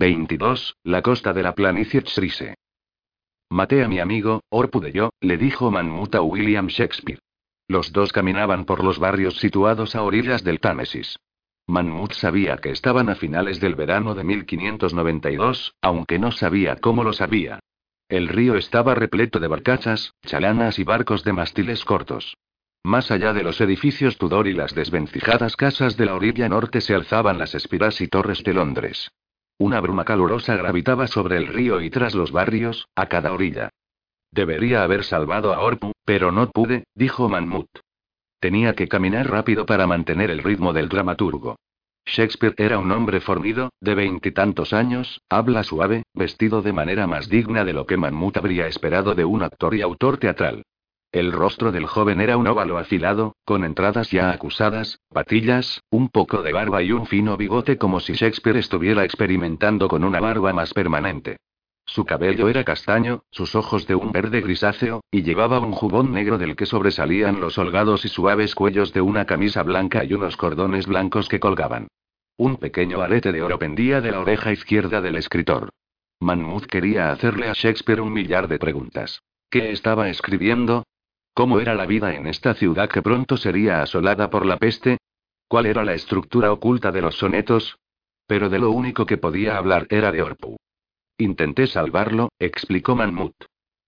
22, la costa de la planicie Chrise. Maté a mi amigo, Orpu de yo, le dijo Manmut a William Shakespeare. Los dos caminaban por los barrios situados a orillas del Támesis. Manmut sabía que estaban a finales del verano de 1592, aunque no sabía cómo lo sabía. El río estaba repleto de barcachas, chalanas y barcos de mastiles cortos. Más allá de los edificios Tudor y las desvencijadas casas de la orilla norte se alzaban las espiras y torres de Londres. Una bruma calurosa gravitaba sobre el río y tras los barrios, a cada orilla. Debería haber salvado a Orpu, pero no pude, dijo Manmut. Tenía que caminar rápido para mantener el ritmo del dramaturgo. Shakespeare era un hombre fornido, de veintitantos años, habla suave, vestido de manera más digna de lo que Manmut habría esperado de un actor y autor teatral. El rostro del joven era un óvalo afilado, con entradas ya acusadas, patillas, un poco de barba y un fino bigote como si Shakespeare estuviera experimentando con una barba más permanente. Su cabello era castaño, sus ojos de un verde grisáceo, y llevaba un jubón negro del que sobresalían los holgados y suaves cuellos de una camisa blanca y unos cordones blancos que colgaban. Un pequeño arete de oro pendía de la oreja izquierda del escritor. Manmouth quería hacerle a Shakespeare un millar de preguntas. ¿Qué estaba escribiendo? ¿Cómo era la vida en esta ciudad que pronto sería asolada por la peste? ¿Cuál era la estructura oculta de los sonetos? Pero de lo único que podía hablar era de Orpu. Intenté salvarlo, explicó Manmut.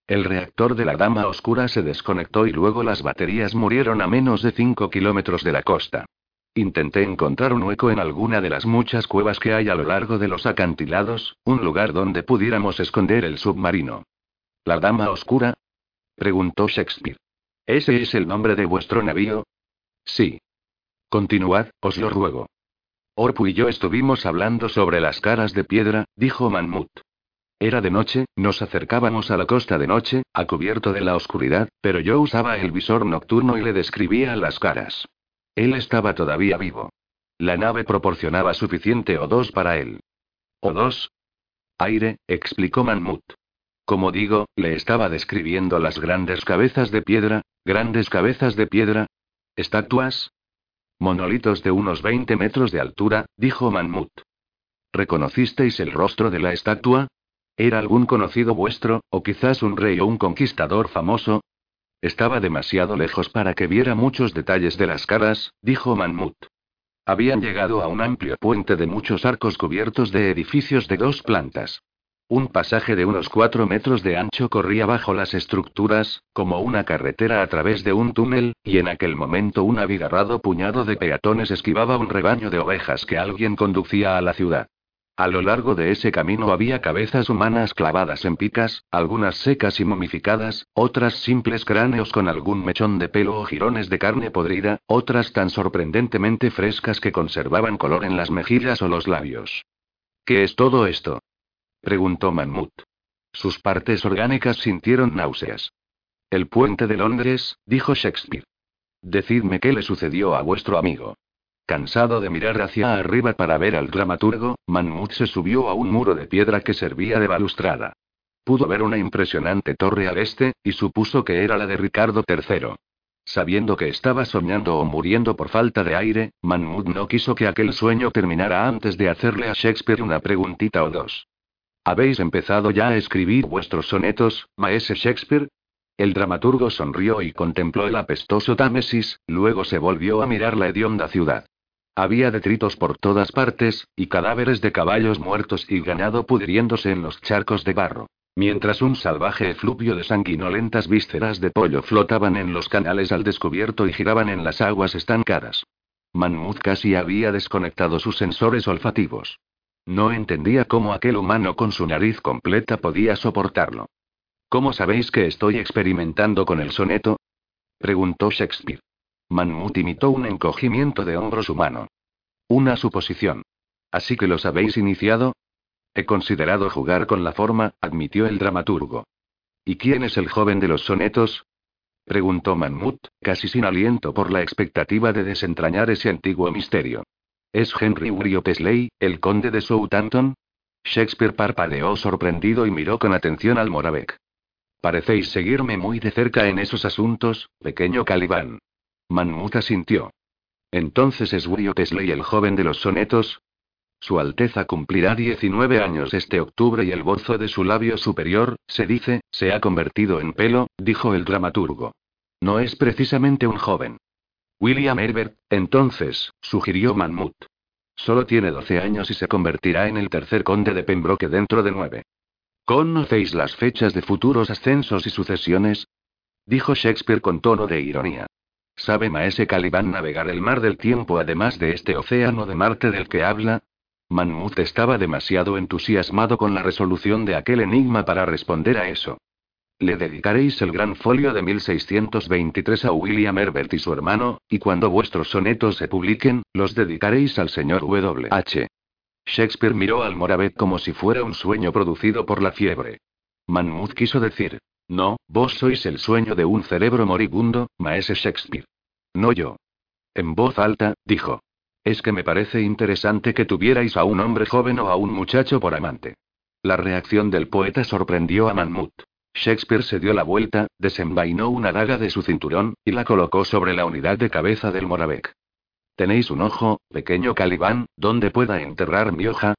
El reactor de la Dama Oscura se desconectó y luego las baterías murieron a menos de 5 kilómetros de la costa. Intenté encontrar un hueco en alguna de las muchas cuevas que hay a lo largo de los acantilados, un lugar donde pudiéramos esconder el submarino. ¿La Dama Oscura? preguntó Shakespeare. ¿Ese es el nombre de vuestro navío? Sí. Continuad, os lo ruego. Orpu y yo estuvimos hablando sobre las caras de piedra, dijo Manmut. Era de noche, nos acercábamos a la costa de noche, a cubierto de la oscuridad, pero yo usaba el visor nocturno y le describía las caras. Él estaba todavía vivo. La nave proporcionaba suficiente O2 para él. ¿O2? Aire, explicó Manmut. Como digo, le estaba describiendo las grandes cabezas de piedra, grandes cabezas de piedra. ¿Estatuas? Monolitos de unos 20 metros de altura, dijo Manmut. ¿Reconocisteis el rostro de la estatua? ¿Era algún conocido vuestro, o quizás un rey o un conquistador famoso? Estaba demasiado lejos para que viera muchos detalles de las caras, dijo Manmut. Habían llegado a un amplio puente de muchos arcos cubiertos de edificios de dos plantas. Un pasaje de unos cuatro metros de ancho corría bajo las estructuras, como una carretera a través de un túnel, y en aquel momento un abigarrado puñado de peatones esquivaba un rebaño de ovejas que alguien conducía a la ciudad. A lo largo de ese camino había cabezas humanas clavadas en picas, algunas secas y momificadas, otras simples cráneos con algún mechón de pelo o jirones de carne podrida, otras tan sorprendentemente frescas que conservaban color en las mejillas o los labios. ¿Qué es todo esto? Preguntó Manmut. Sus partes orgánicas sintieron náuseas. El puente de Londres, dijo Shakespeare. Decidme qué le sucedió a vuestro amigo. Cansado de mirar hacia arriba para ver al dramaturgo, Manmut se subió a un muro de piedra que servía de balustrada. Pudo ver una impresionante torre al este, y supuso que era la de Ricardo III. Sabiendo que estaba soñando o muriendo por falta de aire, Manmut no quiso que aquel sueño terminara antes de hacerle a Shakespeare una preguntita o dos. ¿Habéis empezado ya a escribir vuestros sonetos, maese Shakespeare? El dramaturgo sonrió y contempló el apestoso Támesis, luego se volvió a mirar la hedionda ciudad. Había detritos por todas partes, y cadáveres de caballos muertos y ganado pudriéndose en los charcos de barro. Mientras un salvaje efluvio de sanguinolentas vísceras de pollo flotaban en los canales al descubierto y giraban en las aguas estancadas. Manmut casi había desconectado sus sensores olfativos. No entendía cómo aquel humano con su nariz completa podía soportarlo. ¿Cómo sabéis que estoy experimentando con el soneto? preguntó Shakespeare. Manmut imitó un encogimiento de hombros humano. Una suposición. ¿Así que los habéis iniciado? He considerado jugar con la forma, admitió el dramaturgo. ¿Y quién es el joven de los sonetos? preguntó Manmut, casi sin aliento por la expectativa de desentrañar ese antiguo misterio. ¿Es Henry Urio Pesley, el conde de Southampton? Shakespeare parpadeó sorprendido y miró con atención al Moravec. Parecéis seguirme muy de cerca en esos asuntos, pequeño Calibán. Manmuta sintió. Entonces es William Tesley el joven de los sonetos. Su Alteza cumplirá 19 años este octubre y el bozo de su labio superior, se dice, se ha convertido en pelo, dijo el dramaturgo. No es precisamente un joven. William Herbert, entonces, sugirió Manmouth. Solo tiene 12 años y se convertirá en el tercer conde de Pembroke dentro de nueve. ¿Conocéis las fechas de futuros ascensos y sucesiones? Dijo Shakespeare con tono de ironía. ¿Sabe Maese Caliban navegar el mar del tiempo además de este océano de Marte del que habla? Manmouth estaba demasiado entusiasmado con la resolución de aquel enigma para responder a eso. Le dedicaréis el gran folio de 1623 a William Herbert y su hermano, y cuando vuestros sonetos se publiquen, los dedicaréis al señor W. H. Shakespeare miró al Moravet como si fuera un sueño producido por la fiebre. Manmouth quiso decir: No, vos sois el sueño de un cerebro moribundo, maese Shakespeare. No yo. En voz alta, dijo. Es que me parece interesante que tuvierais a un hombre joven o a un muchacho por amante. La reacción del poeta sorprendió a Manmouth. Shakespeare se dio la vuelta, desenvainó una daga de su cinturón, y la colocó sobre la unidad de cabeza del Moravec. ¿Tenéis un ojo, pequeño Calibán, donde pueda enterrar mi hoja?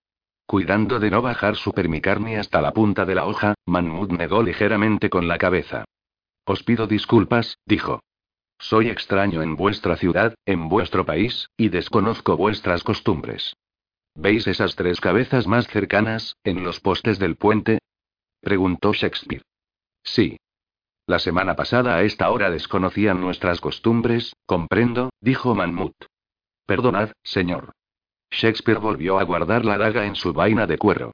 Cuidando de no bajar su permicarni hasta la punta de la hoja, Manmouth negó ligeramente con la cabeza. Os pido disculpas, dijo. Soy extraño en vuestra ciudad, en vuestro país, y desconozco vuestras costumbres. ¿Veis esas tres cabezas más cercanas, en los postes del puente? preguntó Shakespeare. Sí. La semana pasada a esta hora desconocían nuestras costumbres, comprendo, dijo Manmouth. Perdonad, señor. Shakespeare volvió a guardar la daga en su vaina de cuero.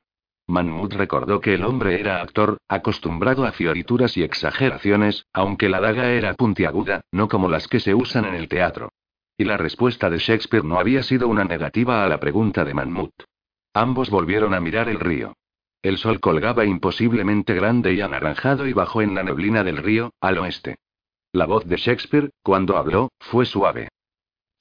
Manmouth recordó que el hombre era actor, acostumbrado a fiorituras y exageraciones, aunque la daga era puntiaguda, no como las que se usan en el teatro. Y la respuesta de Shakespeare no había sido una negativa a la pregunta de Manmouth. Ambos volvieron a mirar el río. El sol colgaba imposiblemente grande y anaranjado y bajó en la neblina del río, al oeste. La voz de Shakespeare, cuando habló, fue suave.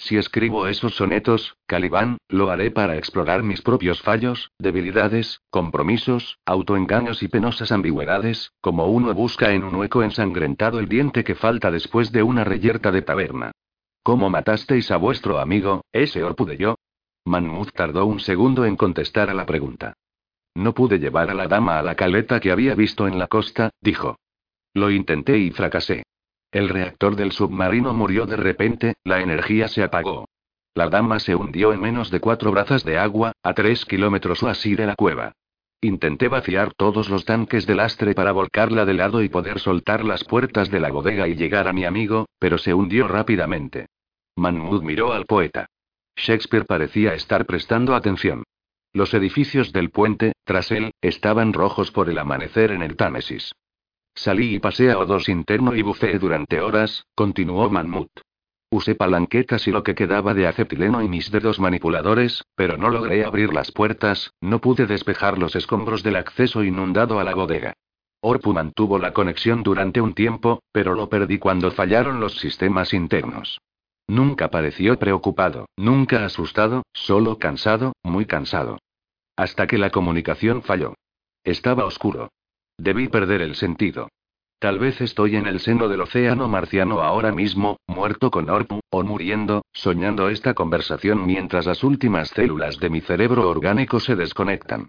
Si escribo esos sonetos, Calibán, lo haré para explorar mis propios fallos, debilidades, compromisos, autoengaños y penosas ambigüedades, como uno busca en un hueco ensangrentado el diente que falta después de una reyerta de taberna. ¿Cómo matasteis a vuestro amigo, ese Orpu yo? Tardó un segundo en contestar a la pregunta. No pude llevar a la dama a la caleta que había visto en la costa, dijo. Lo intenté y fracasé. El reactor del submarino murió de repente, la energía se apagó. La dama se hundió en menos de cuatro brazas de agua, a tres kilómetros o así de la cueva. Intenté vaciar todos los tanques de lastre para volcarla de lado y poder soltar las puertas de la bodega y llegar a mi amigo, pero se hundió rápidamente. Manmouth miró al poeta. Shakespeare parecía estar prestando atención. Los edificios del puente, tras él, estaban rojos por el amanecer en el Támesis. Salí y pasé a O2 interno y bufé durante horas, continuó Manmouth. Usé palanquetas y lo que quedaba de acetileno y mis dedos manipuladores, pero no logré abrir las puertas, no pude despejar los escombros del acceso inundado a la bodega. Orpu mantuvo la conexión durante un tiempo, pero lo perdí cuando fallaron los sistemas internos. Nunca pareció preocupado, nunca asustado, solo cansado, muy cansado. Hasta que la comunicación falló. Estaba oscuro. Debí perder el sentido. Tal vez estoy en el seno del océano marciano ahora mismo, muerto con Orpu, o muriendo, soñando esta conversación mientras las últimas células de mi cerebro orgánico se desconectan.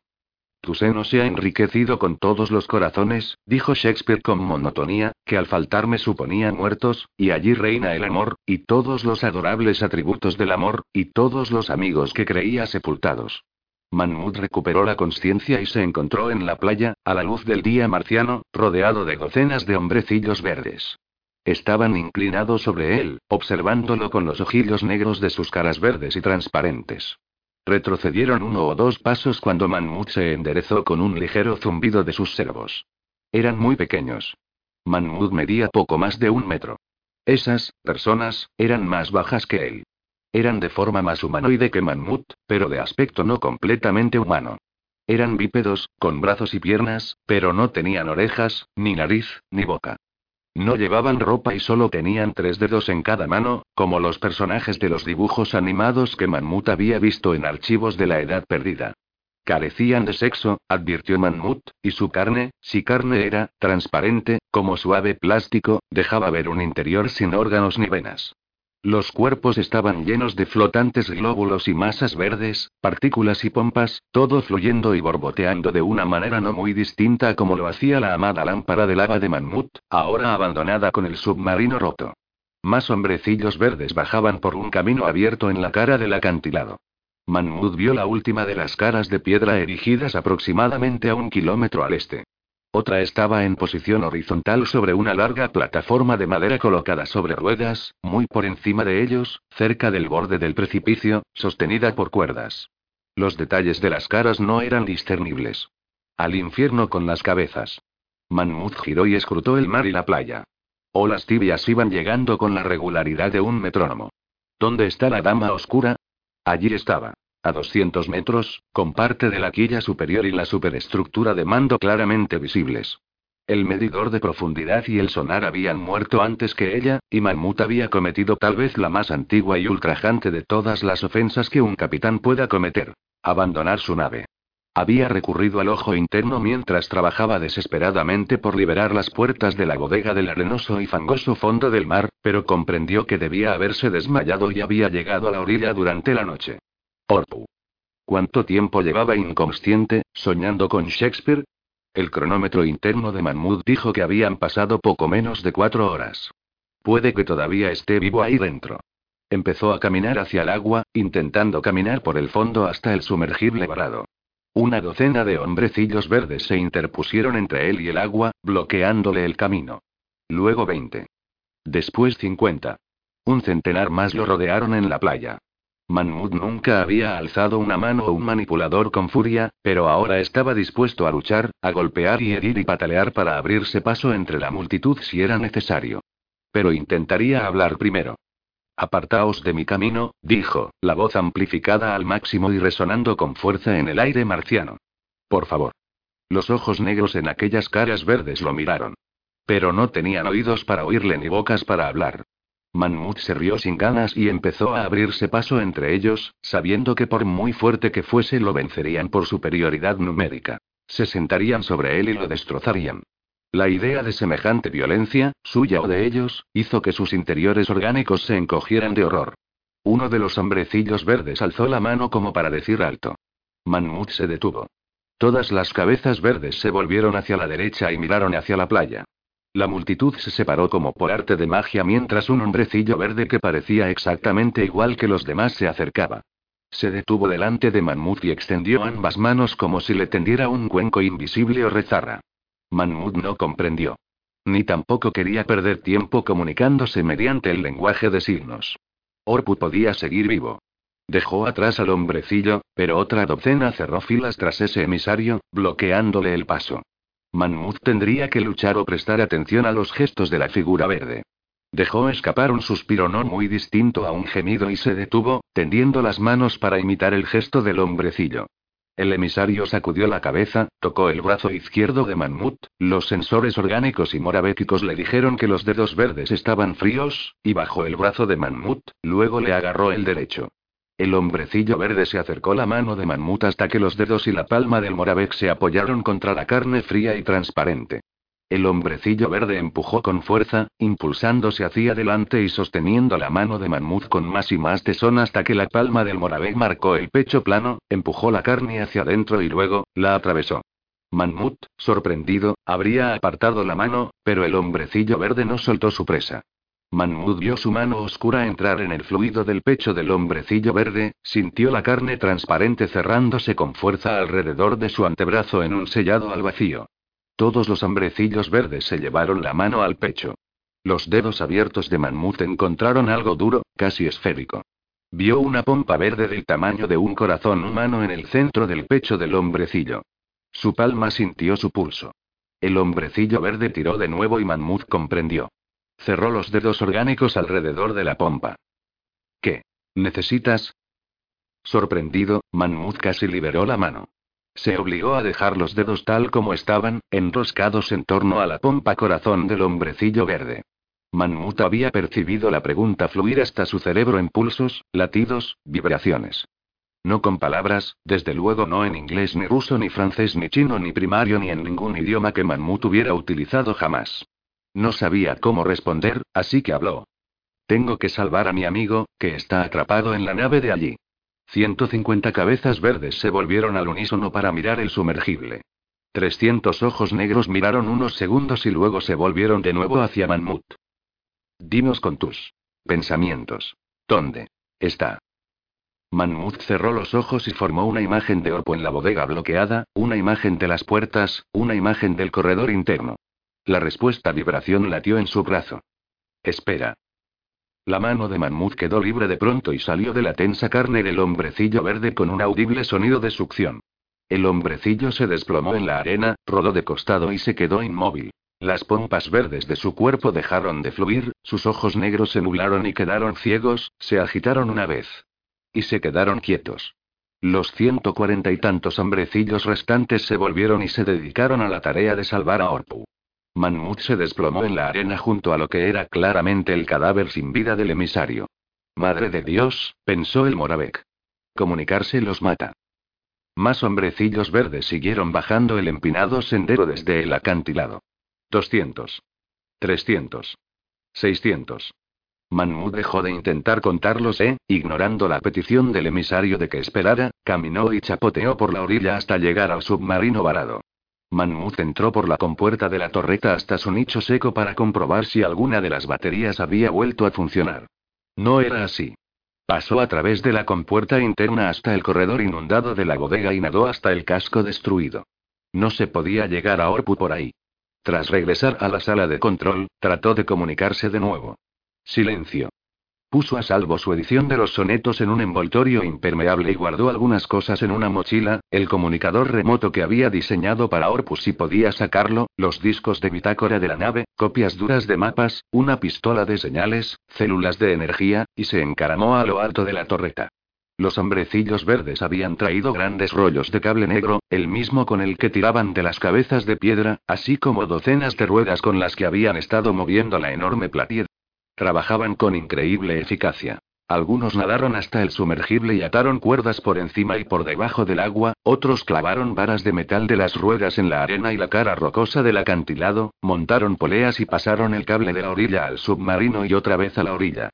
Tu seno se ha enriquecido con todos los corazones, dijo Shakespeare con monotonía, que al faltarme suponía muertos, y allí reina el amor, y todos los adorables atributos del amor, y todos los amigos que creía sepultados. Manmouth recuperó la conciencia y se encontró en la playa, a la luz del día marciano, rodeado de docenas de hombrecillos verdes. Estaban inclinados sobre él, observándolo con los ojillos negros de sus caras verdes y transparentes. Retrocedieron uno o dos pasos cuando Manmouth se enderezó con un ligero zumbido de sus servos. Eran muy pequeños. Manmouth medía poco más de un metro. Esas, personas, eran más bajas que él. Eran de forma más humanoide que Manmut, pero de aspecto no completamente humano. Eran bípedos, con brazos y piernas, pero no tenían orejas, ni nariz, ni boca. No llevaban ropa y solo tenían tres dedos en cada mano, como los personajes de los dibujos animados que Manmut había visto en archivos de la Edad Perdida. Carecían de sexo, advirtió Manmut, y su carne, si carne era, transparente, como suave plástico, dejaba ver un interior sin órganos ni venas. Los cuerpos estaban llenos de flotantes glóbulos y masas verdes, partículas y pompas, todo fluyendo y borboteando de una manera no muy distinta a como lo hacía la amada lámpara de lava de Manmut, ahora abandonada con el submarino roto. Más hombrecillos verdes bajaban por un camino abierto en la cara del acantilado. Manmut vio la última de las caras de piedra erigidas aproximadamente a un kilómetro al este. Otra estaba en posición horizontal sobre una larga plataforma de madera colocada sobre ruedas, muy por encima de ellos, cerca del borde del precipicio, sostenida por cuerdas. Los detalles de las caras no eran discernibles. Al infierno con las cabezas. Manmut giró y escrutó el mar y la playa. Olas tibias iban llegando con la regularidad de un metrónomo. ¿Dónde está la dama oscura? Allí estaba. A 200 metros, con parte de la quilla superior y la superestructura de mando claramente visibles. El medidor de profundidad y el sonar habían muerto antes que ella, y Malmut había cometido tal vez la más antigua y ultrajante de todas las ofensas que un capitán pueda cometer. Abandonar su nave. Había recurrido al ojo interno mientras trabajaba desesperadamente por liberar las puertas de la bodega del arenoso y fangoso fondo del mar, pero comprendió que debía haberse desmayado y había llegado a la orilla durante la noche. Orpu. ¿Cuánto tiempo llevaba inconsciente, soñando con Shakespeare? El cronómetro interno de Manmouth dijo que habían pasado poco menos de cuatro horas. Puede que todavía esté vivo ahí dentro. Empezó a caminar hacia el agua, intentando caminar por el fondo hasta el sumergible varado. Una docena de hombrecillos verdes se interpusieron entre él y el agua, bloqueándole el camino. Luego veinte. Después cincuenta. Un centenar más lo rodearon en la playa. Manmut nunca había alzado una mano o un manipulador con furia, pero ahora estaba dispuesto a luchar, a golpear y herir y patalear para abrirse paso entre la multitud si era necesario. Pero intentaría hablar primero. Apartaos de mi camino, dijo, la voz amplificada al máximo y resonando con fuerza en el aire marciano. Por favor. Los ojos negros en aquellas caras verdes lo miraron. Pero no tenían oídos para oírle ni bocas para hablar. Manmut se rió sin ganas y empezó a abrirse paso entre ellos, sabiendo que por muy fuerte que fuese lo vencerían por superioridad numérica. Se sentarían sobre él y lo destrozarían. La idea de semejante violencia, suya o de ellos, hizo que sus interiores orgánicos se encogieran de horror. Uno de los hombrecillos verdes alzó la mano como para decir alto. Manmut se detuvo. Todas las cabezas verdes se volvieron hacia la derecha y miraron hacia la playa. La multitud se separó como por arte de magia mientras un hombrecillo verde que parecía exactamente igual que los demás se acercaba. Se detuvo delante de Manmut y extendió ambas manos como si le tendiera un cuenco invisible o rezarra. Manmut no comprendió. Ni tampoco quería perder tiempo comunicándose mediante el lenguaje de signos. Orpu podía seguir vivo. Dejó atrás al hombrecillo, pero otra docena cerró filas tras ese emisario, bloqueándole el paso. Manmouth tendría que luchar o prestar atención a los gestos de la figura verde. Dejó escapar un suspiro no muy distinto a un gemido y se detuvo, tendiendo las manos para imitar el gesto del hombrecillo. El emisario sacudió la cabeza, tocó el brazo izquierdo de Manmut, los sensores orgánicos y morabéticos le dijeron que los dedos verdes estaban fríos, y bajó el brazo de Manmut, luego le agarró el derecho. El hombrecillo verde se acercó la mano de Manmut hasta que los dedos y la palma del Moravec se apoyaron contra la carne fría y transparente. El hombrecillo verde empujó con fuerza, impulsándose hacia adelante y sosteniendo la mano de Manmut con más y más tesón hasta que la palma del Moravec marcó el pecho plano, empujó la carne hacia adentro y luego, la atravesó. Manmut, sorprendido, habría apartado la mano, pero el hombrecillo verde no soltó su presa. Manmud vio su mano oscura entrar en el fluido del pecho del hombrecillo verde, sintió la carne transparente cerrándose con fuerza alrededor de su antebrazo en un sellado al vacío. Todos los hombrecillos verdes se llevaron la mano al pecho. Los dedos abiertos de Manmut encontraron algo duro, casi esférico. Vio una pompa verde del tamaño de un corazón humano en el centro del pecho del hombrecillo. Su palma sintió su pulso. El hombrecillo verde tiró de nuevo y Manmut comprendió. Cerró los dedos orgánicos alrededor de la pompa. ¿Qué? ¿Necesitas? Sorprendido, Manmut casi liberó la mano. Se obligó a dejar los dedos tal como estaban, enroscados en torno a la pompa corazón del hombrecillo verde. Manmut había percibido la pregunta fluir hasta su cerebro en pulsos, latidos, vibraciones. No con palabras, desde luego no en inglés ni ruso ni francés ni chino ni primario ni en ningún idioma que Manmut hubiera utilizado jamás. No sabía cómo responder, así que habló. Tengo que salvar a mi amigo, que está atrapado en la nave de allí. 150 cabezas verdes se volvieron al unísono para mirar el sumergible. 300 ojos negros miraron unos segundos y luego se volvieron de nuevo hacia Manmut. Dinos con tus pensamientos. ¿Dónde está? Manmut cerró los ojos y formó una imagen de Orpo en la bodega bloqueada, una imagen de las puertas, una imagen del corredor interno. La respuesta vibración latió en su brazo. Espera. La mano de Manmut quedó libre de pronto y salió de la tensa carne del hombrecillo verde con un audible sonido de succión. El hombrecillo se desplomó en la arena, rodó de costado y se quedó inmóvil. Las pompas verdes de su cuerpo dejaron de fluir, sus ojos negros se nublaron y quedaron ciegos, se agitaron una vez. Y se quedaron quietos. Los ciento cuarenta y tantos hombrecillos restantes se volvieron y se dedicaron a la tarea de salvar a Orpu. Manmut se desplomó en la arena junto a lo que era claramente el cadáver sin vida del emisario. Madre de Dios, pensó el Moravec. Comunicarse los mata. Más hombrecillos verdes siguieron bajando el empinado sendero desde el acantilado. 200. 300. 600. Manmut dejó de intentar contarlos e, ignorando la petición del emisario de que esperara, caminó y chapoteó por la orilla hasta llegar al submarino varado. Manmut entró por la compuerta de la torreta hasta su nicho seco para comprobar si alguna de las baterías había vuelto a funcionar. No era así. Pasó a través de la compuerta interna hasta el corredor inundado de la bodega y nadó hasta el casco destruido. No se podía llegar a Orpu por ahí. Tras regresar a la sala de control, trató de comunicarse de nuevo. Silencio. Puso a salvo su edición de los sonetos en un envoltorio impermeable y guardó algunas cosas en una mochila, el comunicador remoto que había diseñado para Orpus si podía sacarlo, los discos de bitácora de la nave, copias duras de mapas, una pistola de señales, células de energía, y se encaramó a lo alto de la torreta. Los hombrecillos verdes habían traído grandes rollos de cable negro, el mismo con el que tiraban de las cabezas de piedra, así como docenas de ruedas con las que habían estado moviendo la enorme platier. Trabajaban con increíble eficacia. Algunos nadaron hasta el sumergible y ataron cuerdas por encima y por debajo del agua, otros clavaron varas de metal de las ruedas en la arena y la cara rocosa del acantilado, montaron poleas y pasaron el cable de la orilla al submarino y otra vez a la orilla.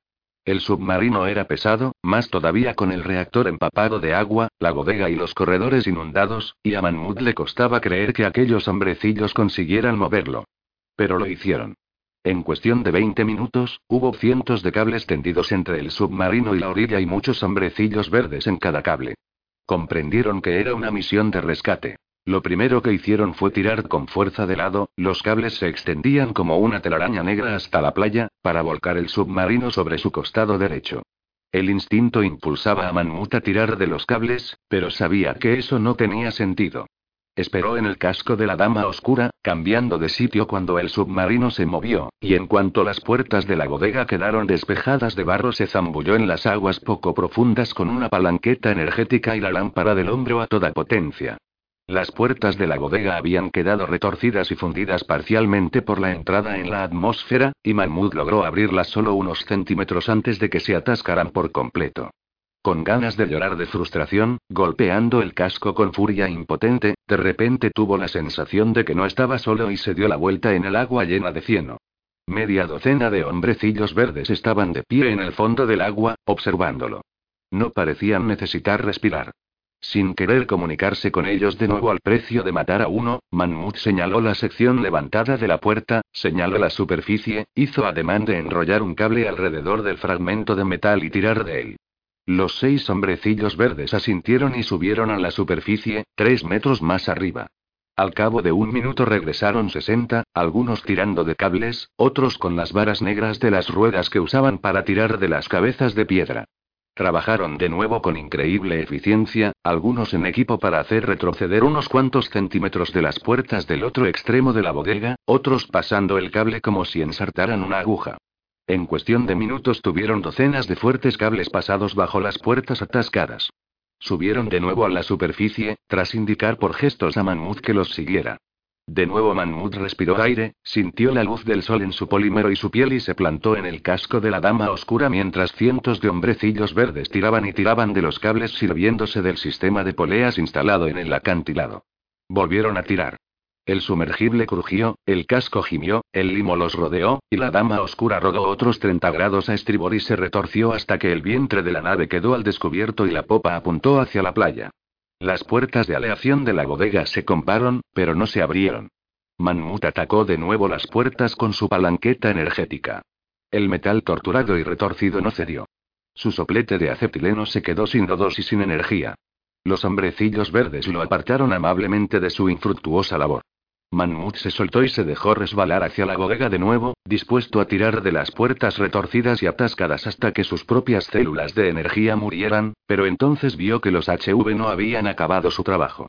El submarino era pesado, más todavía con el reactor empapado de agua, la bodega y los corredores inundados, y a Manmut le costaba creer que aquellos hombrecillos consiguieran moverlo. Pero lo hicieron. En cuestión de 20 minutos, hubo cientos de cables tendidos entre el submarino y la orilla y muchos hombrecillos verdes en cada cable. Comprendieron que era una misión de rescate. Lo primero que hicieron fue tirar con fuerza de lado, los cables se extendían como una telaraña negra hasta la playa, para volcar el submarino sobre su costado derecho. El instinto impulsaba a Manmut a tirar de los cables, pero sabía que eso no tenía sentido. Esperó en el casco de la dama oscura, cambiando de sitio cuando el submarino se movió, y en cuanto las puertas de la bodega quedaron despejadas de barro se zambulló en las aguas poco profundas con una palanqueta energética y la lámpara del hombro a toda potencia. Las puertas de la bodega habían quedado retorcidas y fundidas parcialmente por la entrada en la atmósfera, y Mahmoud logró abrirlas solo unos centímetros antes de que se atascaran por completo. Con ganas de llorar de frustración, golpeando el casco con furia impotente, de repente tuvo la sensación de que no estaba solo y se dio la vuelta en el agua llena de cieno. Media docena de hombrecillos verdes estaban de pie en el fondo del agua, observándolo. No parecían necesitar respirar. Sin querer comunicarse con ellos de nuevo al precio de matar a uno, Manmut señaló la sección levantada de la puerta, señaló la superficie, hizo ademán de enrollar un cable alrededor del fragmento de metal y tirar de él. Los seis hombrecillos verdes asintieron y subieron a la superficie, tres metros más arriba. Al cabo de un minuto regresaron sesenta, algunos tirando de cables, otros con las varas negras de las ruedas que usaban para tirar de las cabezas de piedra. Trabajaron de nuevo con increíble eficiencia, algunos en equipo para hacer retroceder unos cuantos centímetros de las puertas del otro extremo de la bodega, otros pasando el cable como si ensartaran una aguja. En cuestión de minutos tuvieron docenas de fuertes cables pasados bajo las puertas atascadas. Subieron de nuevo a la superficie, tras indicar por gestos a Manmut que los siguiera. De nuevo Manmut respiró aire, sintió la luz del sol en su polímero y su piel y se plantó en el casco de la dama oscura mientras cientos de hombrecillos verdes tiraban y tiraban de los cables sirviéndose del sistema de poleas instalado en el acantilado. Volvieron a tirar. El sumergible crujió, el casco gimió, el limo los rodeó, y la dama oscura rodó otros 30 grados a estribor y se retorció hasta que el vientre de la nave quedó al descubierto y la popa apuntó hacia la playa. Las puertas de aleación de la bodega se comparon, pero no se abrieron. Manmut atacó de nuevo las puertas con su palanqueta energética. El metal torturado y retorcido no cedió. Su soplete de acetileno se quedó sin nodos y sin energía. Los hombrecillos verdes lo apartaron amablemente de su infructuosa labor. Manmut se soltó y se dejó resbalar hacia la bodega de nuevo, dispuesto a tirar de las puertas retorcidas y atascadas hasta que sus propias células de energía murieran, pero entonces vio que los HV no habían acabado su trabajo.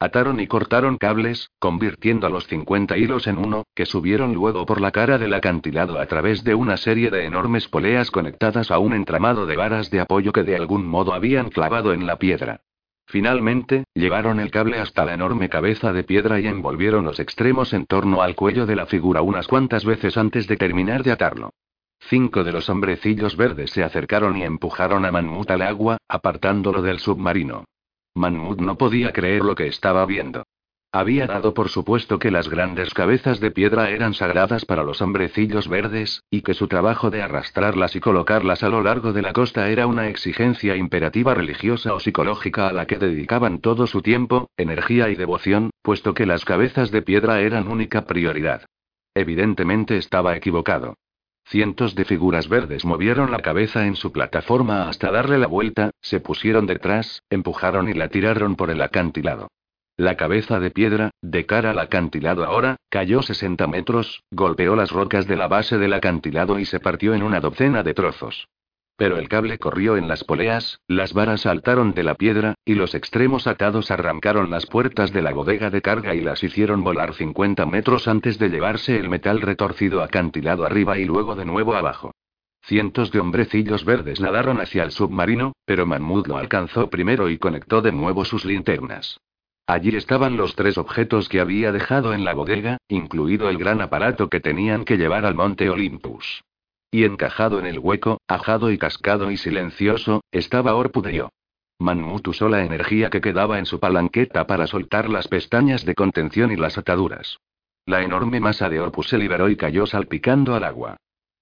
Ataron y cortaron cables, convirtiendo a los 50 hilos en uno, que subieron luego por la cara del acantilado a través de una serie de enormes poleas conectadas a un entramado de varas de apoyo que de algún modo habían clavado en la piedra. Finalmente, llevaron el cable hasta la enorme cabeza de piedra y envolvieron los extremos en torno al cuello de la figura unas cuantas veces antes de terminar de atarlo. Cinco de los hombrecillos verdes se acercaron y empujaron a Manmut al agua, apartándolo del submarino. Manmut no podía creer lo que estaba viendo. Había dado por supuesto que las grandes cabezas de piedra eran sagradas para los hombrecillos verdes, y que su trabajo de arrastrarlas y colocarlas a lo largo de la costa era una exigencia imperativa religiosa o psicológica a la que dedicaban todo su tiempo, energía y devoción, puesto que las cabezas de piedra eran única prioridad. Evidentemente estaba equivocado. Cientos de figuras verdes movieron la cabeza en su plataforma hasta darle la vuelta, se pusieron detrás, empujaron y la tiraron por el acantilado. La cabeza de piedra, de cara al acantilado ahora, cayó 60 metros, golpeó las rocas de la base del acantilado y se partió en una docena de trozos. Pero el cable corrió en las poleas, las varas saltaron de la piedra, y los extremos atados arrancaron las puertas de la bodega de carga y las hicieron volar 50 metros antes de llevarse el metal retorcido acantilado arriba y luego de nuevo abajo. Cientos de hombrecillos verdes nadaron hacia el submarino, pero Manmut lo alcanzó primero y conectó de nuevo sus linternas. Allí estaban los tres objetos que había dejado en la bodega, incluido el gran aparato que tenían que llevar al monte Olympus. Y encajado en el hueco, ajado y cascado y silencioso, estaba Orpudeyo. Manmut usó la energía que quedaba en su palanqueta para soltar las pestañas de contención y las ataduras. La enorme masa de Orpus se liberó y cayó salpicando al agua.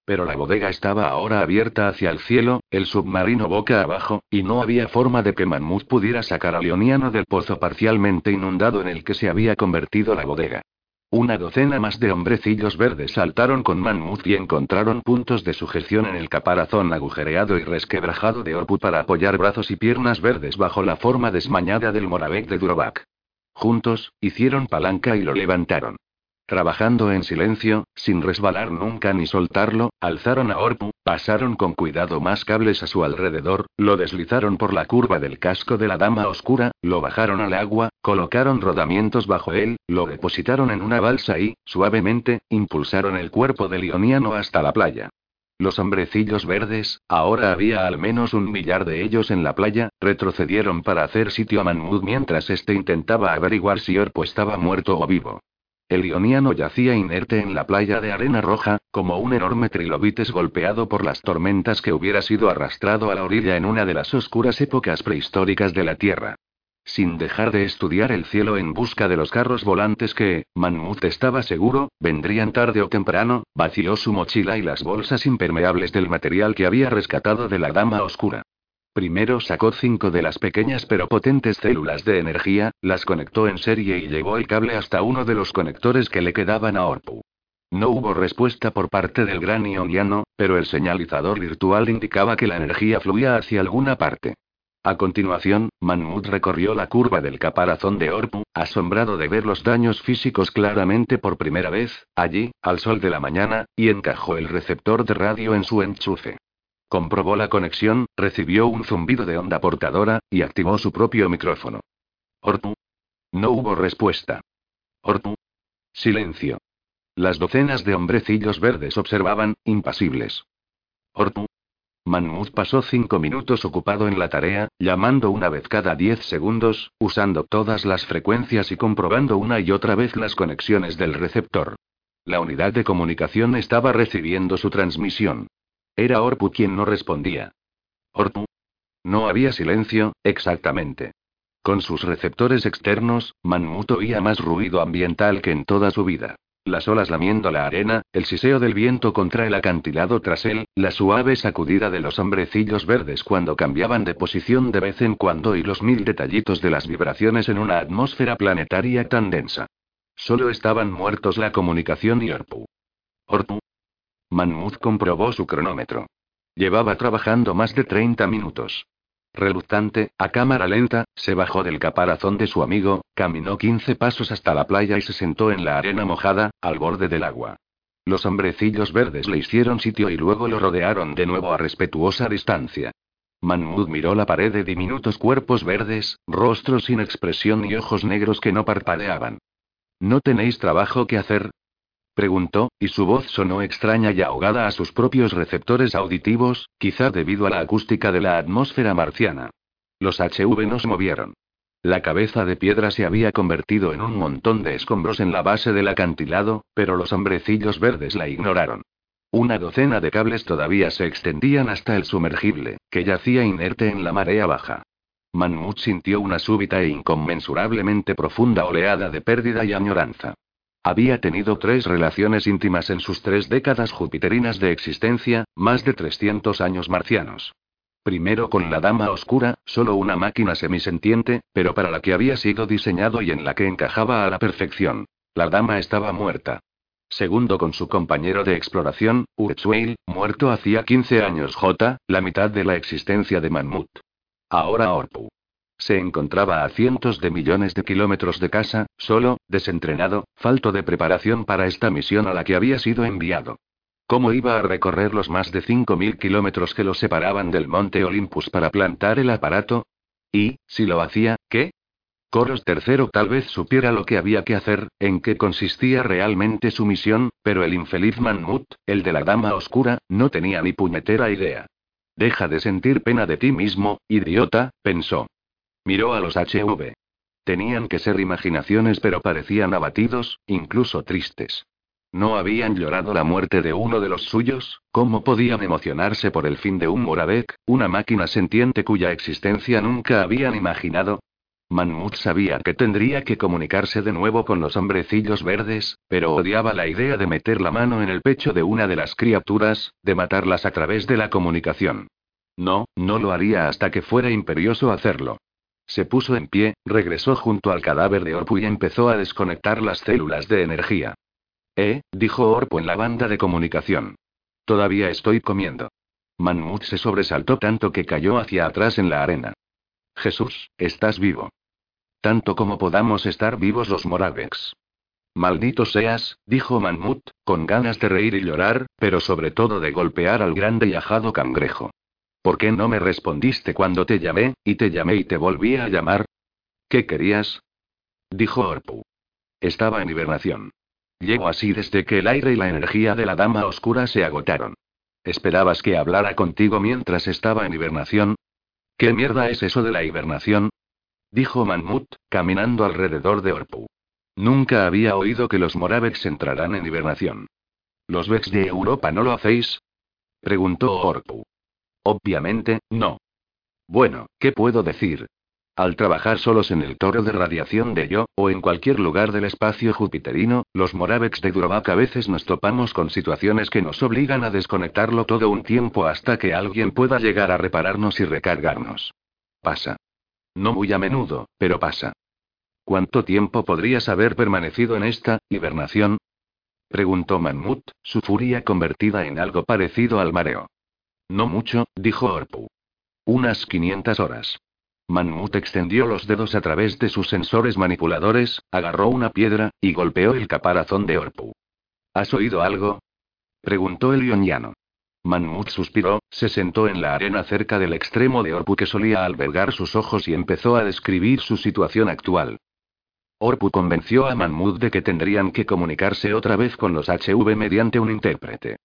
Pero la bodega estaba ahora abierta hacia el cielo, el submarino boca abajo, y no había forma de que Manmut pudiera sacar a Leoniano del pozo parcialmente inundado en el que se había convertido la bodega. Una docena más de hombrecillos verdes saltaron con Manmut y encontraron puntos de sujeción en el caparazón agujereado y resquebrajado de Orput para apoyar brazos y piernas verdes bajo la forma desmañada del Moravec de Durovac. Juntos, hicieron palanca y lo levantaron. Trabajando en silencio, sin resbalar nunca ni soltarlo, alzaron a Orpu, pasaron con cuidado más cables a su alrededor, lo deslizaron por la curva del casco de la dama oscura, lo bajaron al agua, colocaron rodamientos bajo él, lo depositaron en una balsa y, suavemente, impulsaron el cuerpo del Ioniano hasta la playa. Los hombrecillos verdes, ahora había al menos un millar de ellos en la playa, retrocedieron para hacer sitio a Manmud mientras éste intentaba averiguar si Orpo estaba muerto o vivo. El ioniano yacía inerte en la playa de arena roja, como un enorme trilobites golpeado por las tormentas que hubiera sido arrastrado a la orilla en una de las oscuras épocas prehistóricas de la Tierra. Sin dejar de estudiar el cielo en busca de los carros volantes que, Manmut estaba seguro, vendrían tarde o temprano, vació su mochila y las bolsas impermeables del material que había rescatado de la Dama Oscura. Primero sacó cinco de las pequeñas pero potentes células de energía, las conectó en serie y llevó el cable hasta uno de los conectores que le quedaban a Orpu. No hubo respuesta por parte del gran ioniano, pero el señalizador virtual indicaba que la energía fluía hacia alguna parte. A continuación, Manmut recorrió la curva del caparazón de Orpu, asombrado de ver los daños físicos claramente por primera vez, allí, al sol de la mañana, y encajó el receptor de radio en su enchufe. Comprobó la conexión, recibió un zumbido de onda portadora, y activó su propio micrófono. Ortu. No hubo respuesta. Ortu. Silencio. Las docenas de hombrecillos verdes observaban, impasibles. Ortu. Manmut pasó cinco minutos ocupado en la tarea, llamando una vez cada diez segundos, usando todas las frecuencias y comprobando una y otra vez las conexiones del receptor. La unidad de comunicación estaba recibiendo su transmisión. Era Orpu quien no respondía. Orpu. No había silencio, exactamente. Con sus receptores externos, Manmut oía más ruido ambiental que en toda su vida. Las olas lamiendo la arena, el siseo del viento contra el acantilado tras él, la suave sacudida de los hombrecillos verdes cuando cambiaban de posición de vez en cuando y los mil detallitos de las vibraciones en una atmósfera planetaria tan densa. Solo estaban muertos la comunicación y Orpu. Orpu. Manmut comprobó su cronómetro. Llevaba trabajando más de 30 minutos. Reluctante, a cámara lenta, se bajó del caparazón de su amigo, caminó 15 pasos hasta la playa y se sentó en la arena mojada, al borde del agua. Los hombrecillos verdes le hicieron sitio y luego lo rodearon de nuevo a respetuosa distancia. Manmud miró la pared de diminutos cuerpos verdes, rostros sin expresión y ojos negros que no parpadeaban. ¿No tenéis trabajo que hacer? Preguntó, y su voz sonó extraña y ahogada a sus propios receptores auditivos, quizá debido a la acústica de la atmósfera marciana. Los HV no se movieron. La cabeza de piedra se había convertido en un montón de escombros en la base del acantilado, pero los hombrecillos verdes la ignoraron. Una docena de cables todavía se extendían hasta el sumergible, que yacía inerte en la marea baja. Manmut sintió una súbita e inconmensurablemente profunda oleada de pérdida y añoranza. Había tenido tres relaciones íntimas en sus tres décadas jupiterinas de existencia, más de 300 años marcianos. Primero con la Dama Oscura, solo una máquina semisentiente, pero para la que había sido diseñado y en la que encajaba a la perfección. La Dama estaba muerta. Segundo con su compañero de exploración, Urchuail, muerto hacía 15 años J, la mitad de la existencia de Manmut. Ahora Orpu. Se encontraba a cientos de millones de kilómetros de casa, solo, desentrenado, falto de preparación para esta misión a la que había sido enviado. ¿Cómo iba a recorrer los más de 5.000 kilómetros que lo separaban del monte Olympus para plantar el aparato? Y, si lo hacía, ¿qué? Coros III tal vez supiera lo que había que hacer, en qué consistía realmente su misión, pero el infeliz Manmut, el de la Dama Oscura, no tenía ni puñetera idea. Deja de sentir pena de ti mismo, idiota, pensó. Miró a los HV. Tenían que ser imaginaciones, pero parecían abatidos, incluso tristes. ¿No habían llorado la muerte de uno de los suyos? ¿Cómo podían emocionarse por el fin de un Moravec, una máquina sentiente cuya existencia nunca habían imaginado? Manmut sabía que tendría que comunicarse de nuevo con los hombrecillos verdes, pero odiaba la idea de meter la mano en el pecho de una de las criaturas, de matarlas a través de la comunicación. No, no lo haría hasta que fuera imperioso hacerlo. Se puso en pie, regresó junto al cadáver de Orpu y empezó a desconectar las células de energía. Eh, dijo Orpu en la banda de comunicación. Todavía estoy comiendo. Manmut se sobresaltó tanto que cayó hacia atrás en la arena. Jesús, estás vivo. Tanto como podamos estar vivos los Moravex. Maldito seas, dijo Manmut, con ganas de reír y llorar, pero sobre todo de golpear al grande y ajado cangrejo. ¿Por qué no me respondiste cuando te llamé, y te llamé y te volví a llamar? ¿Qué querías? Dijo Orpu. Estaba en hibernación. Llego así desde que el aire y la energía de la dama oscura se agotaron. ¿Esperabas que hablara contigo mientras estaba en hibernación? ¿Qué mierda es eso de la hibernación? Dijo Manmut, caminando alrededor de Orpu. Nunca había oído que los Moravex entrarán en hibernación. ¿Los Vex de Europa no lo hacéis? Preguntó Orpu. Obviamente, no. Bueno, ¿qué puedo decir? Al trabajar solos en el toro de radiación de Yo, o en cualquier lugar del espacio jupiterino, los Moravex de Durovac a veces nos topamos con situaciones que nos obligan a desconectarlo todo un tiempo hasta que alguien pueda llegar a repararnos y recargarnos. Pasa. No muy a menudo, pero pasa. ¿Cuánto tiempo podrías haber permanecido en esta hibernación? Preguntó Manmut, su furia convertida en algo parecido al mareo. No mucho, dijo Orpu. Unas 500 horas. Manmut extendió los dedos a través de sus sensores manipuladores, agarró una piedra, y golpeó el caparazón de Orpu. ¿Has oído algo? preguntó el ioniano. Manmut suspiró, se sentó en la arena cerca del extremo de Orpu que solía albergar sus ojos y empezó a describir su situación actual. Orpu convenció a Manmut de que tendrían que comunicarse otra vez con los HV mediante un intérprete.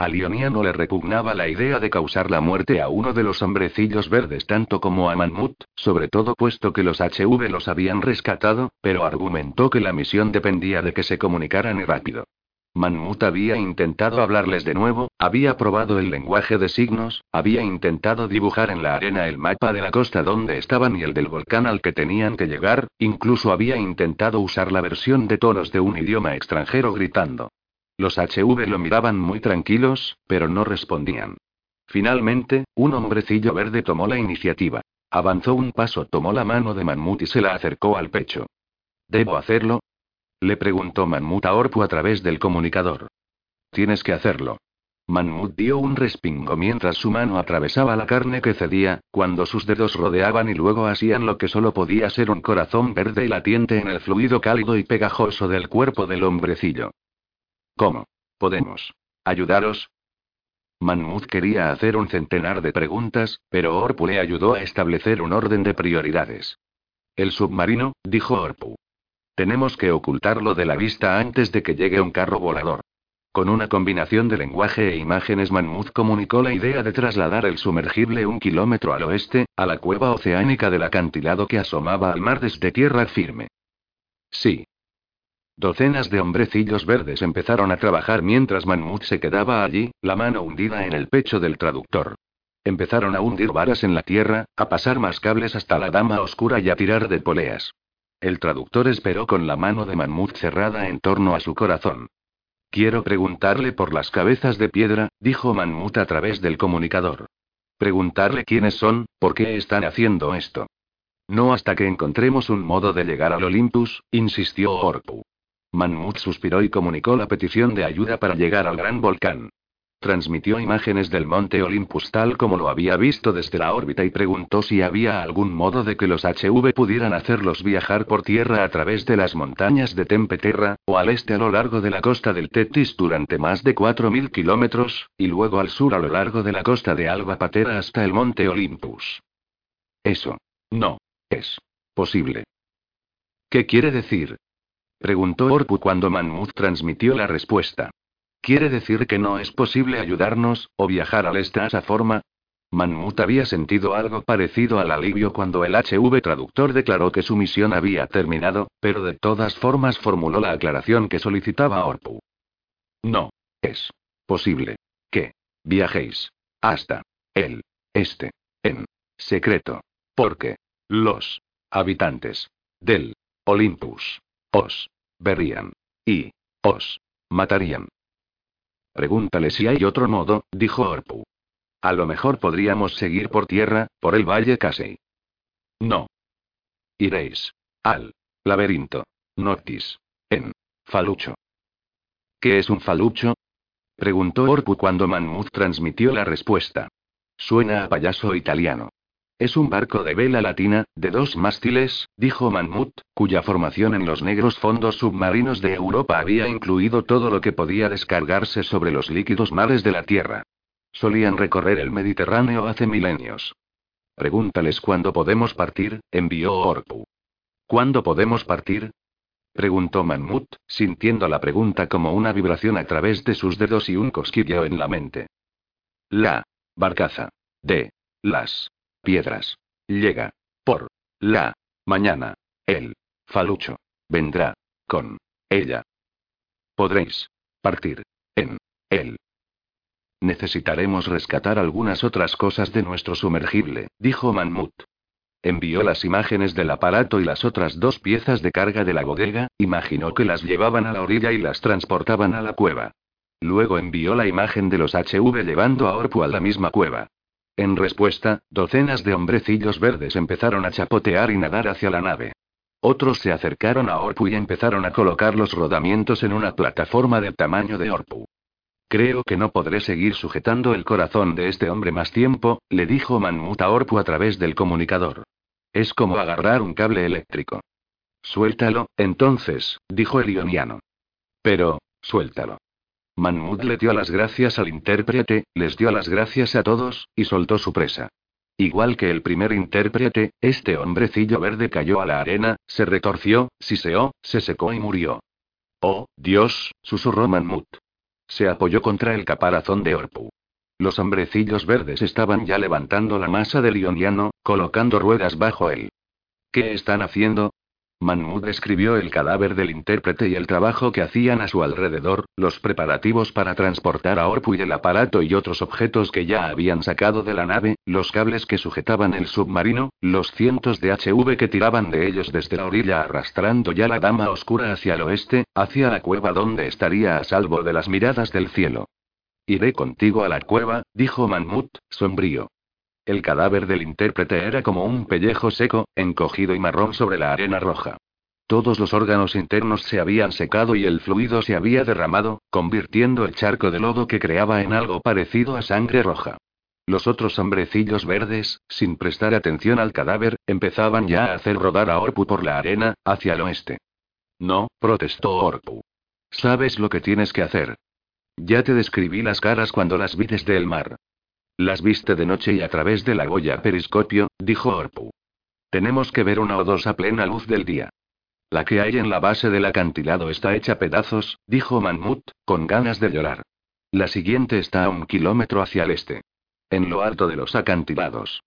A no le repugnaba la idea de causar la muerte a uno de los hombrecillos verdes tanto como a Manmut, sobre todo puesto que los HV los habían rescatado, pero argumentó que la misión dependía de que se comunicaran rápido. Manmut había intentado hablarles de nuevo, había probado el lenguaje de signos, había intentado dibujar en la arena el mapa de la costa donde estaban y el del volcán al que tenían que llegar, incluso había intentado usar la versión de tonos de un idioma extranjero gritando. Los HV lo miraban muy tranquilos, pero no respondían. Finalmente, un hombrecillo verde tomó la iniciativa. Avanzó un paso, tomó la mano de Manmut y se la acercó al pecho. ¿Debo hacerlo? Le preguntó Manmut a Orpu a través del comunicador. Tienes que hacerlo. Manmut dio un respingo mientras su mano atravesaba la carne que cedía, cuando sus dedos rodeaban y luego hacían lo que solo podía ser un corazón verde y latiente en el fluido cálido y pegajoso del cuerpo del hombrecillo. ¿Cómo? ¿Podemos ayudaros? Manmut quería hacer un centenar de preguntas, pero Orpu le ayudó a establecer un orden de prioridades. El submarino, dijo Orpu. Tenemos que ocultarlo de la vista antes de que llegue un carro volador. Con una combinación de lenguaje e imágenes, Manmut comunicó la idea de trasladar el sumergible un kilómetro al oeste, a la cueva oceánica del acantilado que asomaba al mar desde tierra firme. Sí. Docenas de hombrecillos verdes empezaron a trabajar mientras Manmut se quedaba allí, la mano hundida en el pecho del traductor. Empezaron a hundir varas en la tierra, a pasar más cables hasta la dama oscura y a tirar de poleas. El traductor esperó con la mano de Manmut cerrada en torno a su corazón. Quiero preguntarle por las cabezas de piedra, dijo Manmut a través del comunicador. Preguntarle quiénes son, por qué están haciendo esto. No hasta que encontremos un modo de llegar al Olympus, insistió Orpu. Manmut suspiró y comunicó la petición de ayuda para llegar al gran volcán. Transmitió imágenes del monte Olympus tal como lo había visto desde la órbita y preguntó si había algún modo de que los HV pudieran hacerlos viajar por tierra a través de las montañas de Tempeterra, o al este a lo largo de la costa del Tetis durante más de 4.000 kilómetros, y luego al sur a lo largo de la costa de Alba Patera hasta el monte Olympus. Eso. No. Es. Posible. ¿Qué quiere decir? Preguntó Orpu cuando Manmut transmitió la respuesta. ¿Quiere decir que no es posible ayudarnos, o viajar al este a esa forma? Manmut había sentido algo parecido al alivio cuando el HV traductor declaró que su misión había terminado, pero de todas formas formuló la aclaración que solicitaba Orpu. No. Es. Posible. Que. Viajéis. Hasta. El. Este. En. Secreto. Porque. Los. Habitantes. Del. Olympus. Os. Verían. Y. Os. Matarían. Pregúntale si hay otro modo, dijo Orpu. A lo mejor podríamos seguir por tierra, por el valle Casey. No. Iréis. Al. Laberinto. Notis. En. Falucho. ¿Qué es un falucho? Preguntó Orpu cuando Manmut transmitió la respuesta. Suena a payaso italiano. Es un barco de vela latina, de dos mástiles, dijo Manmut, cuya formación en los negros fondos submarinos de Europa había incluido todo lo que podía descargarse sobre los líquidos mares de la Tierra. Solían recorrer el Mediterráneo hace milenios. Pregúntales cuándo podemos partir, envió Orpu. ¿Cuándo podemos partir? preguntó Manmut, sintiendo la pregunta como una vibración a través de sus dedos y un cosquilleo en la mente. La barcaza. De las piedras. Llega. Por. La. Mañana. El. Falucho. Vendrá. Con. Ella. Podréis. Partir. En. Él. Necesitaremos rescatar algunas otras cosas de nuestro sumergible, dijo Manmut. Envió las imágenes del aparato y las otras dos piezas de carga de la bodega, imaginó que las llevaban a la orilla y las transportaban a la cueva. Luego envió la imagen de los HV llevando a Orpu a la misma cueva. En respuesta, docenas de hombrecillos verdes empezaron a chapotear y nadar hacia la nave. Otros se acercaron a Orpu y empezaron a colocar los rodamientos en una plataforma del tamaño de Orpu. Creo que no podré seguir sujetando el corazón de este hombre más tiempo, le dijo Manmut a Orpu a través del comunicador. Es como agarrar un cable eléctrico. Suéltalo, entonces, dijo el ioniano. Pero, suéltalo. Manmut le dio las gracias al intérprete, les dio las gracias a todos, y soltó su presa. Igual que el primer intérprete, este hombrecillo verde cayó a la arena, se retorció, siseó, se secó y murió. Oh, Dios, susurró Manmut. Se apoyó contra el caparazón de Orpu. Los hombrecillos verdes estaban ya levantando la masa del ioniano, colocando ruedas bajo él. ¿Qué están haciendo? Manmut describió el cadáver del intérprete y el trabajo que hacían a su alrededor, los preparativos para transportar a Orpu y el aparato y otros objetos que ya habían sacado de la nave, los cables que sujetaban el submarino, los cientos de HV que tiraban de ellos desde la orilla arrastrando ya la dama oscura hacia el oeste, hacia la cueva donde estaría a salvo de las miradas del cielo. Iré contigo a la cueva, dijo Manmut, sombrío. El cadáver del intérprete era como un pellejo seco, encogido y marrón sobre la arena roja. Todos los órganos internos se habían secado y el fluido se había derramado, convirtiendo el charco de lodo que creaba en algo parecido a sangre roja. Los otros hombrecillos verdes, sin prestar atención al cadáver, empezaban ya a hacer rodar a Orpu por la arena, hacia el oeste. No, protestó Orpu. Sabes lo que tienes que hacer. Ya te describí las caras cuando las vi desde el mar. Las viste de noche y a través de la Goya periscopio, dijo Orpu. Tenemos que ver una o dos a plena luz del día. La que hay en la base del acantilado está hecha pedazos, dijo Manmut, con ganas de llorar. La siguiente está a un kilómetro hacia el este. En lo alto de los acantilados.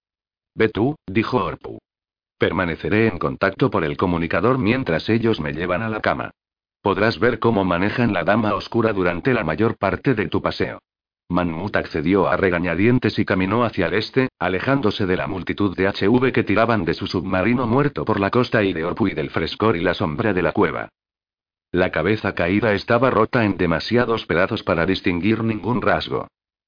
Ve tú, dijo Orpu. Permaneceré en contacto por el comunicador mientras ellos me llevan a la cama. Podrás ver cómo manejan la dama oscura durante la mayor parte de tu paseo. Manmut accedió a regañadientes y caminó hacia el este, alejándose de la multitud de HV que tiraban de su submarino muerto por la costa y de Orpu y del frescor y la sombra de la cueva. La cabeza caída estaba rota en demasiados pedazos para distinguir ningún rasgo.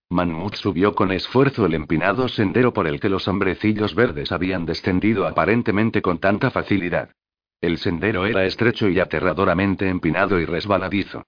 Manmut subió con esfuerzo el empinado sendero por el que los hombrecillos verdes habían descendido aparentemente con tanta facilidad. El sendero era estrecho y aterradoramente empinado y resbaladizo.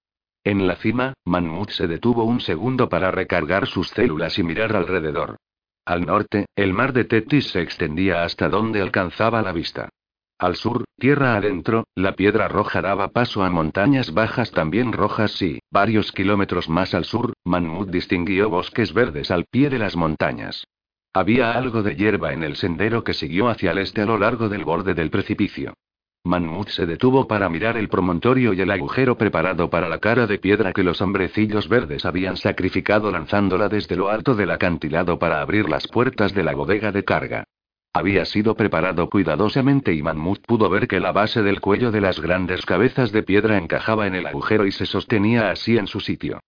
En la cima, Manmut se detuvo un segundo para recargar sus células y mirar alrededor. Al norte, el mar de Tetis se extendía hasta donde alcanzaba la vista. Al sur, tierra adentro, la piedra roja daba paso a montañas bajas también rojas y, varios kilómetros más al sur, Manmut distinguió bosques verdes al pie de las montañas. Había algo de hierba en el sendero que siguió hacia el este a lo largo del borde del precipicio. Manmut se detuvo para mirar el promontorio y el agujero preparado para la cara de piedra que los hombrecillos verdes habían sacrificado lanzándola desde lo alto del acantilado para abrir las puertas de la bodega de carga. Había sido preparado cuidadosamente y Manmut pudo ver que la base del cuello de las grandes cabezas de piedra encajaba en el agujero y se sostenía así en su sitio.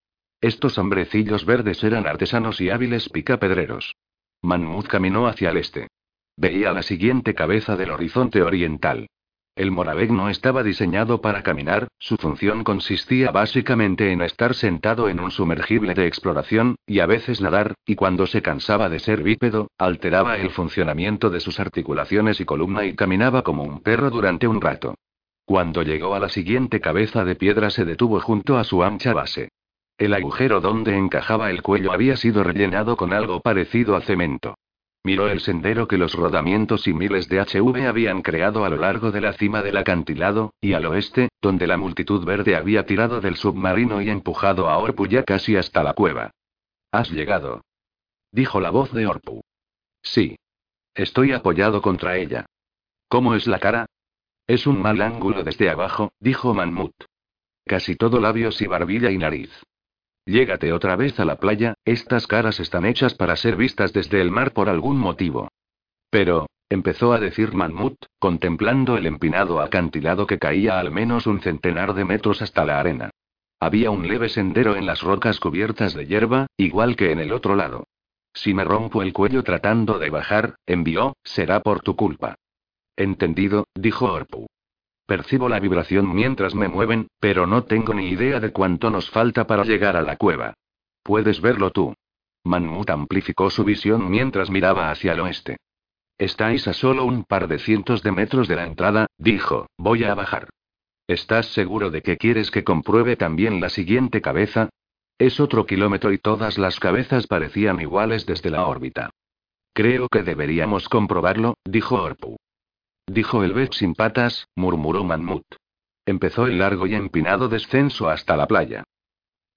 Estos hombrecillos verdes eran artesanos y hábiles picapedreros. Manmut caminó hacia el este. Veía la siguiente cabeza del horizonte oriental. El Moravec no estaba diseñado para caminar, su función consistía básicamente en estar sentado en un sumergible de exploración, y a veces nadar, y cuando se cansaba de ser bípedo, alteraba el funcionamiento de sus articulaciones y columna y caminaba como un perro durante un rato. Cuando llegó a la siguiente cabeza de piedra se detuvo junto a su ancha base. El agujero donde encajaba el cuello había sido rellenado con algo parecido a cemento. Miró el sendero que los rodamientos y miles de HV habían creado a lo largo de la cima del acantilado, y al oeste, donde la multitud verde había tirado del submarino y empujado a Orpu ya casi hasta la cueva. Has llegado. Dijo la voz de Orpu. Sí. Estoy apoyado contra ella. ¿Cómo es la cara? Es un mal ángulo desde abajo, dijo Manmut. Casi todo labios y barbilla y nariz. Llégate otra vez a la playa, estas caras están hechas para ser vistas desde el mar por algún motivo. Pero, empezó a decir Manmut, contemplando el empinado acantilado que caía al menos un centenar de metros hasta la arena. Había un leve sendero en las rocas cubiertas de hierba, igual que en el otro lado. Si me rompo el cuello tratando de bajar, envió, será por tu culpa. Entendido, dijo Orpu. Percibo la vibración mientras me mueven, pero no tengo ni idea de cuánto nos falta para llegar a la cueva. Puedes verlo tú. Manmut amplificó su visión mientras miraba hacia el oeste. Estáis a solo un par de cientos de metros de la entrada, dijo, voy a bajar. ¿Estás seguro de que quieres que compruebe también la siguiente cabeza? Es otro kilómetro y todas las cabezas parecían iguales desde la órbita. Creo que deberíamos comprobarlo, dijo Orpu. Dijo el Beth sin patas, murmuró Manmut. Empezó el largo y empinado descenso hasta la playa.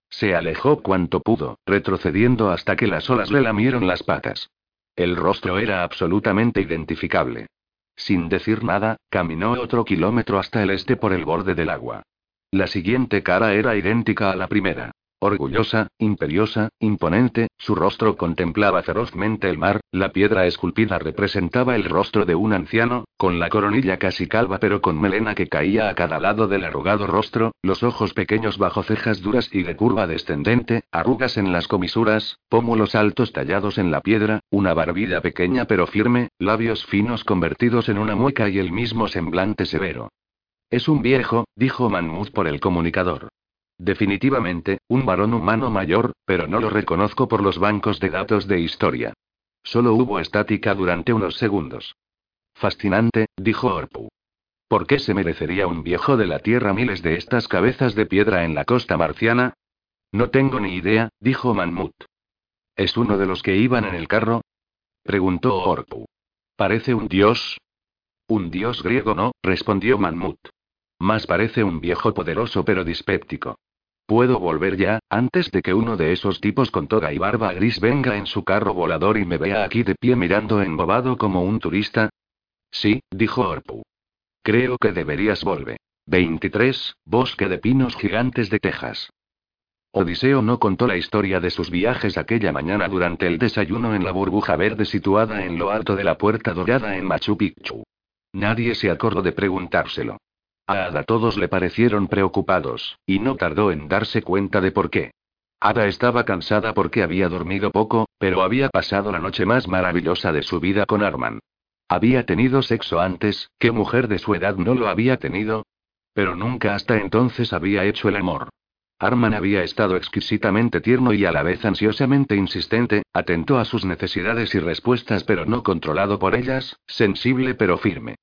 Se alejó cuanto pudo, retrocediendo hasta que las olas le lamieron las patas. El rostro era absolutamente identificable. Sin decir nada, caminó otro kilómetro hasta el este por el borde del agua. La siguiente cara era idéntica a la primera. Orgullosa, imperiosa, imponente, su rostro contemplaba ferozmente el mar, la piedra esculpida representaba el rostro de un anciano, con la coronilla casi calva pero con melena que caía a cada lado del arrugado rostro, los ojos pequeños bajo cejas duras y de curva descendente, arrugas en las comisuras, pómulos altos tallados en la piedra, una barbilla pequeña pero firme, labios finos convertidos en una mueca y el mismo semblante severo. Es un viejo, dijo Manmouth por el comunicador. Definitivamente, un varón humano mayor, pero no lo reconozco por los bancos de datos de historia. Solo hubo estática durante unos segundos. Fascinante, dijo Orpu. ¿Por qué se merecería un viejo de la Tierra miles de estas cabezas de piedra en la costa marciana? No tengo ni idea, dijo Manmut. ¿Es uno de los que iban en el carro? preguntó Orpu. ¿Parece un dios? Un dios griego no, respondió Manmut. Más parece un viejo poderoso pero dispéptico. ¿Puedo volver ya, antes de que uno de esos tipos con toga y barba gris venga en su carro volador y me vea aquí de pie mirando embobado como un turista? Sí, dijo Orpu. Creo que deberías volver. 23. Bosque de pinos gigantes de Texas. Odiseo no contó la historia de sus viajes aquella mañana durante el desayuno en la burbuja verde situada en lo alto de la puerta dorada en Machu Picchu. Nadie se acordó de preguntárselo. Ada todos le parecieron preocupados, y no tardó en darse cuenta de por qué. Ada estaba cansada porque había dormido poco, pero había pasado la noche más maravillosa de su vida con Arman. Había tenido sexo antes, ¿qué mujer de su edad no lo había tenido? Pero nunca hasta entonces había hecho el amor. Arman había estado exquisitamente tierno y a la vez ansiosamente insistente, atento a sus necesidades y respuestas pero no controlado por ellas, sensible pero firme.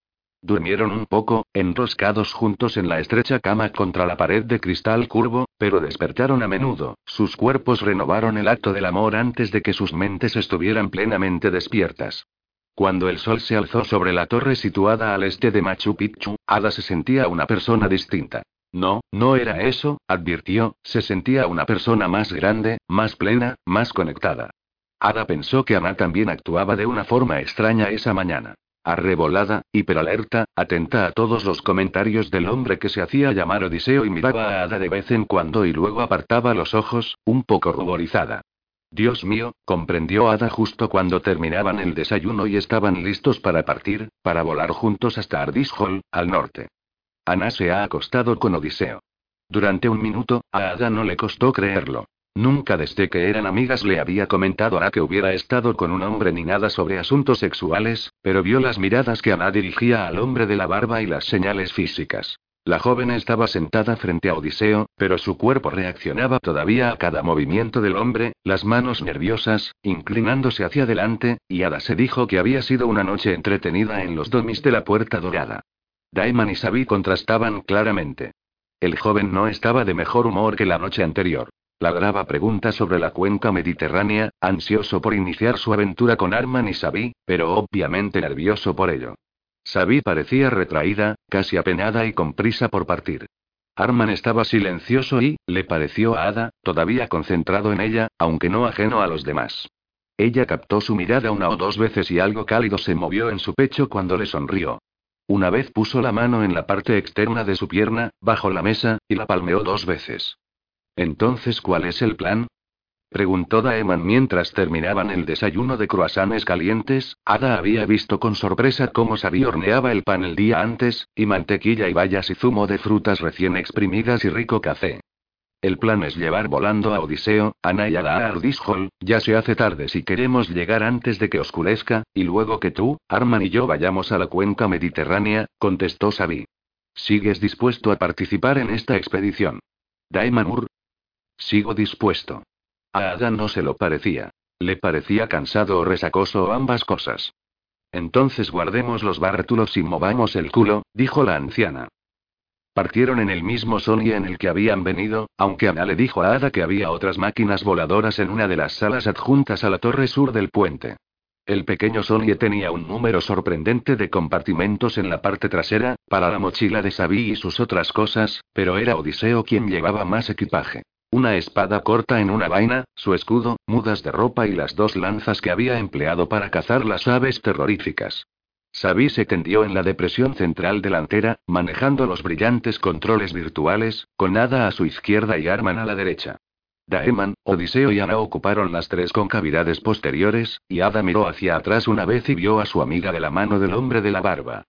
Durmieron un poco, enroscados juntos en la estrecha cama contra la pared de cristal curvo, pero despertaron a menudo, sus cuerpos renovaron el acto del amor antes de que sus mentes estuvieran plenamente despiertas. Cuando el sol se alzó sobre la torre situada al este de Machu Picchu, Ada se sentía una persona distinta. No, no era eso, advirtió, se sentía una persona más grande, más plena, más conectada. Ada pensó que Ana también actuaba de una forma extraña esa mañana. Arrebolada, hiperalerta, atenta a todos los comentarios del hombre que se hacía llamar Odiseo y miraba a Ada de vez en cuando y luego apartaba los ojos, un poco ruborizada. Dios mío, comprendió Ada justo cuando terminaban el desayuno y estaban listos para partir, para volar juntos hasta Ardishol, al norte. Ana se ha acostado con Odiseo. Durante un minuto, a Ada no le costó creerlo. Nunca desde que eran amigas le había comentado a que hubiera estado con un hombre ni nada sobre asuntos sexuales, pero vio las miradas que Ana dirigía al hombre de la barba y las señales físicas. La joven estaba sentada frente a Odiseo, pero su cuerpo reaccionaba todavía a cada movimiento del hombre, las manos nerviosas, inclinándose hacia adelante, y Ada se dijo que había sido una noche entretenida en los domis de la Puerta Dorada. Daeman y Sabi contrastaban claramente. El joven no estaba de mejor humor que la noche anterior. Ladraba preguntas sobre la cuenca mediterránea, ansioso por iniciar su aventura con Arman y Sabi, pero obviamente nervioso por ello. Sabi parecía retraída, casi apenada y con prisa por partir. Arman estaba silencioso y, le pareció a Ada, todavía concentrado en ella, aunque no ajeno a los demás. Ella captó su mirada una o dos veces y algo cálido se movió en su pecho cuando le sonrió. Una vez puso la mano en la parte externa de su pierna, bajo la mesa, y la palmeó dos veces. Entonces, ¿cuál es el plan? Preguntó Daeman mientras terminaban el desayuno de croissants calientes. Ada había visto con sorpresa cómo Sabi horneaba el pan el día antes, y mantequilla y bayas y zumo de frutas recién exprimidas y rico café. El plan es llevar volando a Odiseo, Ana y Ada a ya se hace tarde si queremos llegar antes de que oscurezca, y luego que tú, Arman y yo vayamos a la cuenca mediterránea, contestó Sabi. ¿Sigues dispuesto a participar en esta expedición? Daemanur, Sigo dispuesto. A no se lo parecía. Le parecía cansado o resacoso o ambas cosas. Entonces guardemos los bártulos y movamos el culo, dijo la anciana. Partieron en el mismo Sony en el que habían venido, aunque Ana le dijo a Ada que había otras máquinas voladoras en una de las salas adjuntas a la torre sur del puente. El pequeño Sony tenía un número sorprendente de compartimentos en la parte trasera, para la mochila de Sabi y sus otras cosas, pero era Odiseo quien llevaba más equipaje. Una espada corta en una vaina, su escudo, mudas de ropa y las dos lanzas que había empleado para cazar las aves terroríficas. Sabi se tendió en la depresión central delantera, manejando los brillantes controles virtuales, con Ada a su izquierda y Arman a la derecha. Daeman, Odiseo y Ana ocuparon las tres concavidades posteriores, y Ada miró hacia atrás una vez y vio a su amiga de la mano del hombre de la barba.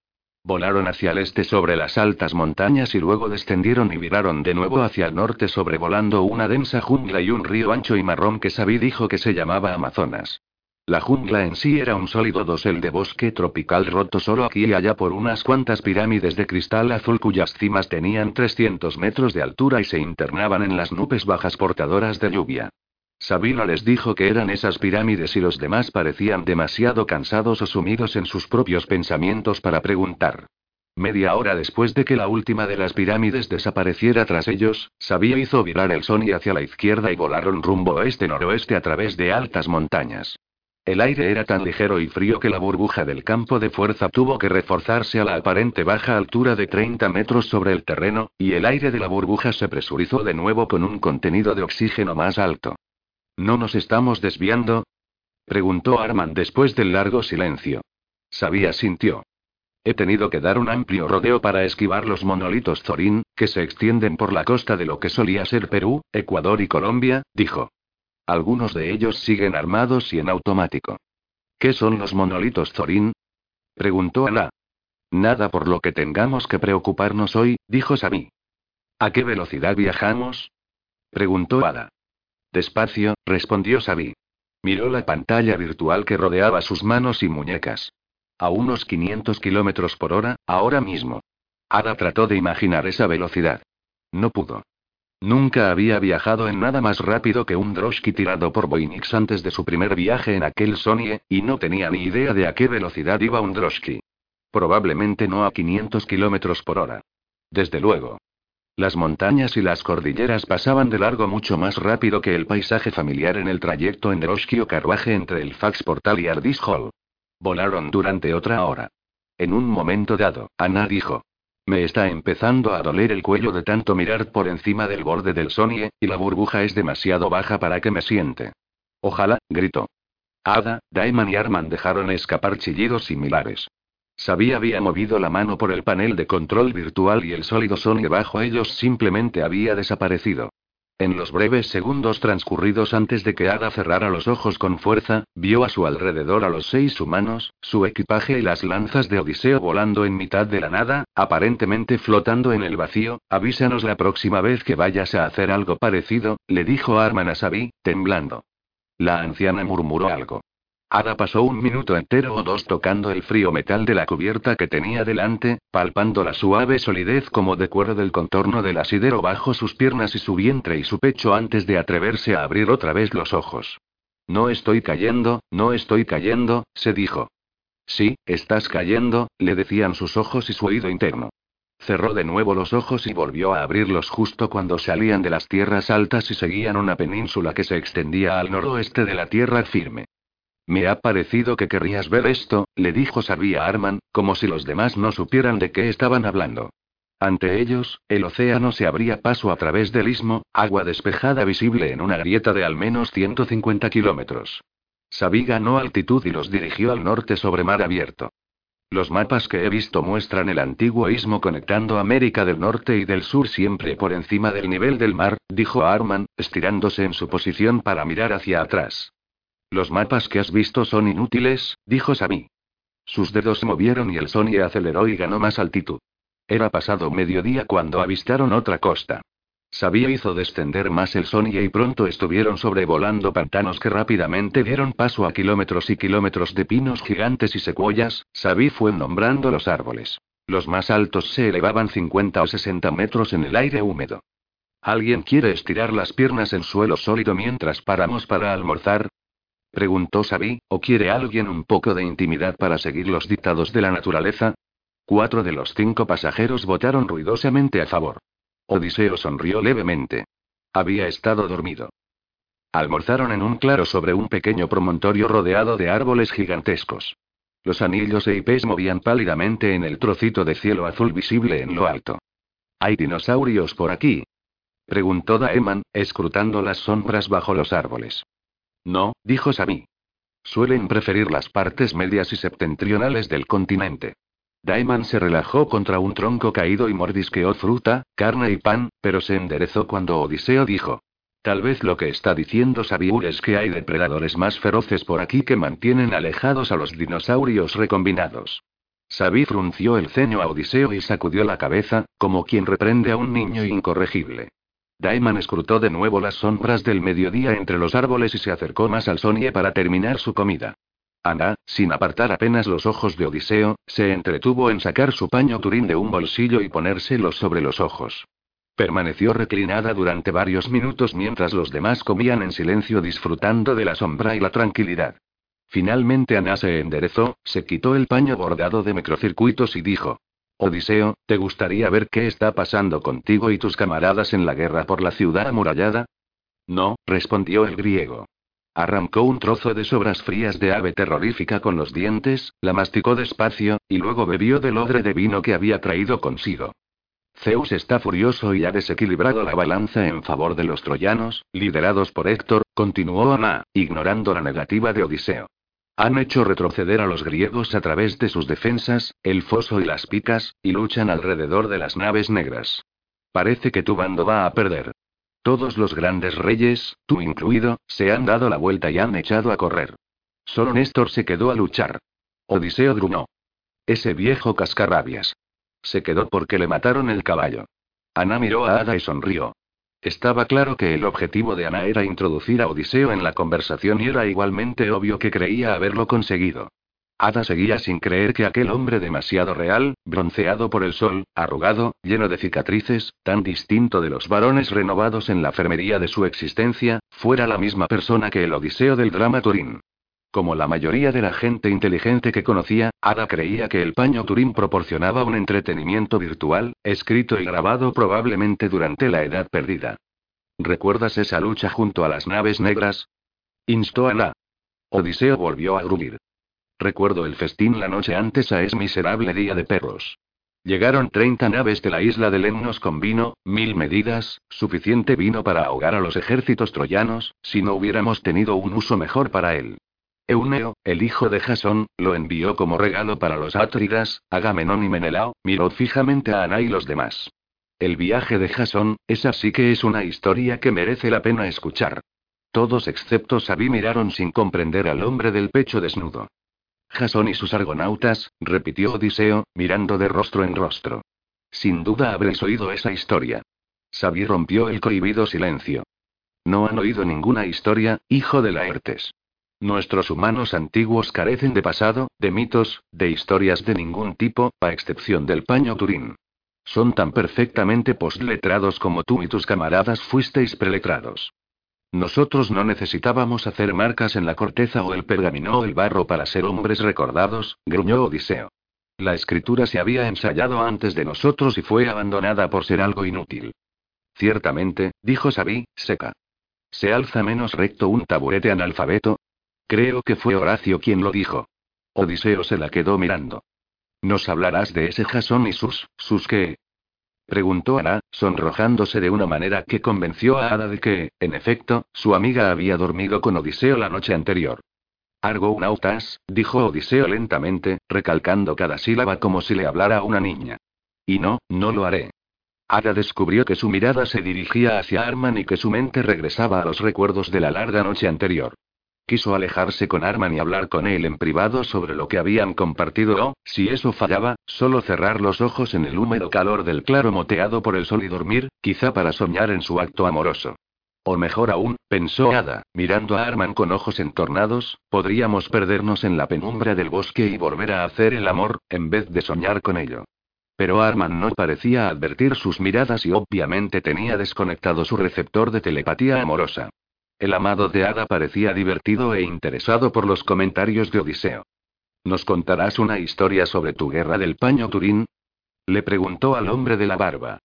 Volaron hacia el este sobre las altas montañas y luego descendieron y viraron de nuevo hacia el norte sobrevolando una densa jungla y un río ancho y marrón que Sabí dijo que se llamaba Amazonas. La jungla en sí era un sólido dosel de bosque tropical roto solo aquí y allá por unas cuantas pirámides de cristal azul cuyas cimas tenían 300 metros de altura y se internaban en las nubes bajas portadoras de lluvia. Sabina les dijo que eran esas pirámides y los demás parecían demasiado cansados o sumidos en sus propios pensamientos para preguntar. Media hora después de que la última de las pirámides desapareciera tras ellos, Sabía hizo virar el Sony hacia la izquierda y volaron rumbo oeste-noroeste a través de altas montañas. El aire era tan ligero y frío que la burbuja del campo de fuerza tuvo que reforzarse a la aparente baja altura de 30 metros sobre el terreno, y el aire de la burbuja se presurizó de nuevo con un contenido de oxígeno más alto. ¿No nos estamos desviando? preguntó Arman después del largo silencio. Sabía sintió. He tenido que dar un amplio rodeo para esquivar los monolitos Zorín, que se extienden por la costa de lo que solía ser Perú, Ecuador y Colombia, dijo. Algunos de ellos siguen armados y en automático. ¿Qué son los monolitos Zorin? preguntó Ana. Nada por lo que tengamos que preocuparnos hoy, dijo Sami. ¿A qué velocidad viajamos? preguntó Ada. Despacio, respondió Sabi. Miró la pantalla virtual que rodeaba sus manos y muñecas. A unos 500 kilómetros por hora, ahora mismo. Ada trató de imaginar esa velocidad. No pudo. Nunca había viajado en nada más rápido que un droshky tirado por Boinix antes de su primer viaje en aquel Sonie, y no tenía ni idea de a qué velocidad iba un droshky. Probablemente no a 500 kilómetros por hora. Desde luego. Las montañas y las cordilleras pasaban de largo mucho más rápido que el paisaje familiar en el trayecto en droshky o carruaje entre el Fax Portal y Ardis Hall. Volaron durante otra hora. En un momento dado, Ana dijo: me está empezando a doler el cuello de tanto mirar por encima del borde del Sonie, y la burbuja es demasiado baja para que me siente. Ojalá, gritó. Ada, Daeman y Arman dejaron escapar chillidos similares. Sabía había movido la mano por el panel de control virtual y el sólido Sonie bajo ellos simplemente había desaparecido. En los breves segundos transcurridos antes de que Ada cerrara los ojos con fuerza, vio a su alrededor a los seis humanos, su equipaje y las lanzas de Odiseo volando en mitad de la nada, aparentemente flotando en el vacío. Avísanos la próxima vez que vayas a hacer algo parecido, le dijo Arman a Sabi, temblando. La anciana murmuró algo. Ada pasó un minuto entero o dos tocando el frío metal de la cubierta que tenía delante, palpando la suave solidez como de cuero del contorno del asidero bajo sus piernas y su vientre y su pecho antes de atreverse a abrir otra vez los ojos. No estoy cayendo, no estoy cayendo, se dijo. Sí, estás cayendo, le decían sus ojos y su oído interno. Cerró de nuevo los ojos y volvió a abrirlos justo cuando salían de las tierras altas y seguían una península que se extendía al noroeste de la tierra firme. Me ha parecido que querrías ver esto, le dijo Sabía Arman, como si los demás no supieran de qué estaban hablando. Ante ellos, el océano se abría paso a través del istmo, agua despejada visible en una grieta de al menos 150 kilómetros. Sabí ganó altitud y los dirigió al norte sobre mar abierto. Los mapas que he visto muestran el antiguo istmo conectando América del Norte y del Sur siempre por encima del nivel del mar, dijo Arman, estirándose en su posición para mirar hacia atrás. Los mapas que has visto son inútiles, dijo Sami. Sus dedos se movieron y el Sony aceleró y ganó más altitud. Era pasado mediodía cuando avistaron otra costa. Sabía hizo descender más el Sony y pronto estuvieron sobrevolando pantanos que rápidamente dieron paso a kilómetros y kilómetros de pinos gigantes y secuoyas. Sabí fue nombrando los árboles. Los más altos se elevaban 50 o 60 metros en el aire húmedo. ¿Alguien quiere estirar las piernas en suelo sólido mientras paramos para almorzar? Preguntó Sabi, ¿o quiere alguien un poco de intimidad para seguir los dictados de la naturaleza? Cuatro de los cinco pasajeros votaron ruidosamente a favor. Odiseo sonrió levemente. Había estado dormido. Almorzaron en un claro sobre un pequeño promontorio rodeado de árboles gigantescos. Los anillos e IPs movían pálidamente en el trocito de cielo azul visible en lo alto. ¿Hay dinosaurios por aquí? preguntó Daeman, escrutando las sombras bajo los árboles. No, dijo Sami. Suelen preferir las partes medias y septentrionales del continente. Daeman se relajó contra un tronco caído y mordisqueó fruta, carne y pan, pero se enderezó cuando Odiseo dijo. Tal vez lo que está diciendo Sabiur es que hay depredadores más feroces por aquí que mantienen alejados a los dinosaurios recombinados. Sabí frunció el ceño a Odiseo y sacudió la cabeza, como quien reprende a un niño incorregible. Daeman escrutó de nuevo las sombras del mediodía entre los árboles y se acercó más al Sonie para terminar su comida. Ana, sin apartar apenas los ojos de Odiseo, se entretuvo en sacar su paño turín de un bolsillo y ponérselos sobre los ojos. Permaneció reclinada durante varios minutos mientras los demás comían en silencio disfrutando de la sombra y la tranquilidad. Finalmente Ana se enderezó, se quitó el paño bordado de microcircuitos y dijo: Odiseo, ¿te gustaría ver qué está pasando contigo y tus camaradas en la guerra por la ciudad amurallada? No, respondió el griego. Arrancó un trozo de sobras frías de ave terrorífica con los dientes, la masticó despacio, y luego bebió del odre de vino que había traído consigo. Zeus está furioso y ha desequilibrado la balanza en favor de los troyanos, liderados por Héctor, continuó Ana, ignorando la negativa de Odiseo. Han hecho retroceder a los griegos a través de sus defensas, el foso y las picas, y luchan alrededor de las naves negras. Parece que tu bando va a perder. Todos los grandes reyes, tú incluido, se han dado la vuelta y han echado a correr. Solo Néstor se quedó a luchar. Odiseo gruñó. Ese viejo cascarrabias. Se quedó porque le mataron el caballo. Ana miró a Ada y sonrió. Estaba claro que el objetivo de Ana era introducir a Odiseo en la conversación y era igualmente obvio que creía haberlo conseguido. Ada seguía sin creer que aquel hombre demasiado real, bronceado por el sol, arrugado, lleno de cicatrices, tan distinto de los varones renovados en la enfermería de su existencia, fuera la misma persona que el Odiseo del drama Turín. Como la mayoría de la gente inteligente que conocía, Ada creía que el paño Turín proporcionaba un entretenimiento virtual, escrito y grabado probablemente durante la Edad Perdida. ¿Recuerdas esa lucha junto a las naves negras? Instó Ana. Odiseo volvió a gruñir. Recuerdo el festín la noche antes a ese miserable día de perros. Llegaron 30 naves de la isla de Lemnos con vino, mil medidas, suficiente vino para ahogar a los ejércitos troyanos, si no hubiéramos tenido un uso mejor para él. Euneo, el hijo de Jasón, lo envió como regalo para los Atridas, Agamenón y Menelao, miró fijamente a Ana y los demás. El viaje de Jasón, esa sí que es una historia que merece la pena escuchar. Todos excepto Sabí miraron sin comprender al hombre del pecho desnudo. Jasón y sus argonautas, repitió Odiseo, mirando de rostro en rostro. Sin duda habréis oído esa historia. Sabí rompió el cohibido silencio. No han oído ninguna historia, hijo de Laertes. Nuestros humanos antiguos carecen de pasado, de mitos, de historias de ningún tipo, a excepción del paño Turín. Son tan perfectamente postletrados como tú y tus camaradas fuisteis preletrados. Nosotros no necesitábamos hacer marcas en la corteza o el pergamino o el barro para ser hombres recordados, gruñó Odiseo. La escritura se había ensayado antes de nosotros y fue abandonada por ser algo inútil. Ciertamente, dijo Sabí, seca. ¿Se alza menos recto un taburete analfabeto? Creo que fue Horacio quien lo dijo. Odiseo se la quedó mirando. ¿Nos hablarás de ese Jasón y sus, sus qué? Preguntó Ana, sonrojándose de una manera que convenció a Ada de que, en efecto, su amiga había dormido con Odiseo la noche anterior. Argonautas, dijo Odiseo lentamente, recalcando cada sílaba como si le hablara a una niña. Y no, no lo haré. Ada descubrió que su mirada se dirigía hacia Arman y que su mente regresaba a los recuerdos de la larga noche anterior. Quiso alejarse con Arman y hablar con él en privado sobre lo que habían compartido o, si eso fallaba, solo cerrar los ojos en el húmedo calor del claro moteado por el sol y dormir, quizá para soñar en su acto amoroso. O mejor aún, pensó Ada, mirando a Arman con ojos entornados, podríamos perdernos en la penumbra del bosque y volver a hacer el amor, en vez de soñar con ello. Pero Arman no parecía advertir sus miradas y obviamente tenía desconectado su receptor de telepatía amorosa. El amado de Ada parecía divertido e interesado por los comentarios de Odiseo. ¿Nos contarás una historia sobre tu guerra del paño Turín? Le preguntó al hombre de la barba.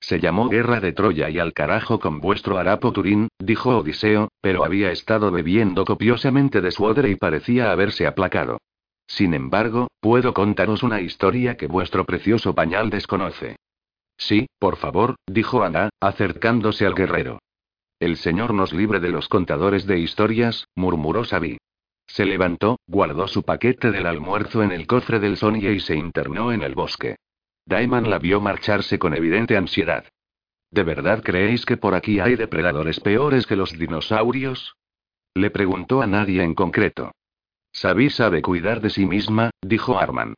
Se llamó Guerra de Troya y al carajo con vuestro harapo Turín, dijo Odiseo, pero había estado bebiendo copiosamente de su odre y parecía haberse aplacado. Sin embargo, puedo contaros una historia que vuestro precioso pañal desconoce. Sí, por favor, dijo Ana, acercándose al guerrero. El Señor nos libre de los contadores de historias, murmuró Sabi. Se levantó, guardó su paquete del almuerzo en el cofre del Sonia y se internó en el bosque. Daeman la vio marcharse con evidente ansiedad. ¿De verdad creéis que por aquí hay depredadores peores que los dinosaurios? Le preguntó a nadie en concreto. Sabí sabe cuidar de sí misma, dijo Arman.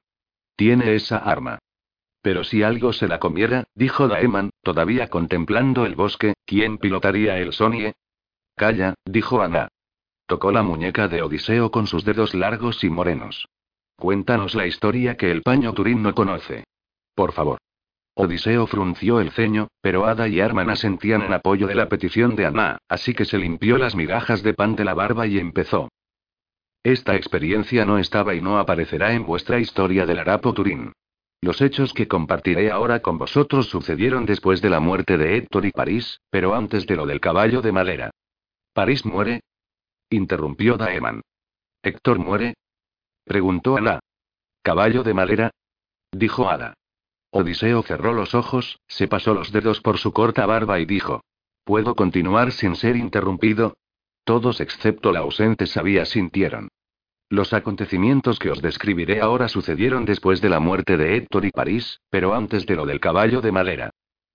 Tiene esa arma. Pero si algo se la comiera, dijo Daeman, todavía contemplando el bosque, ¿quién pilotaría el Sonie? Calla, dijo Ana. Tocó la muñeca de Odiseo con sus dedos largos y morenos. Cuéntanos la historia que el paño Turín no conoce. Por favor. Odiseo frunció el ceño, pero Ada y Arman asentían en apoyo de la petición de Ana, así que se limpió las migajas de pan de la barba y empezó. Esta experiencia no estaba y no aparecerá en vuestra historia del Arapo Turín. Los hechos que compartiré ahora con vosotros sucedieron después de la muerte de Héctor y París, pero antes de lo del caballo de madera. ¿París muere? interrumpió Daeman. ¿Héctor muere? preguntó Ana. ¿Caballo de madera? dijo Ada. Odiseo cerró los ojos, se pasó los dedos por su corta barba y dijo: ¿Puedo continuar sin ser interrumpido? Todos excepto la ausente sabía sintieron. Los acontecimientos que os describiré ahora sucedieron después de la muerte de Héctor y París, pero antes de lo del caballo de madera.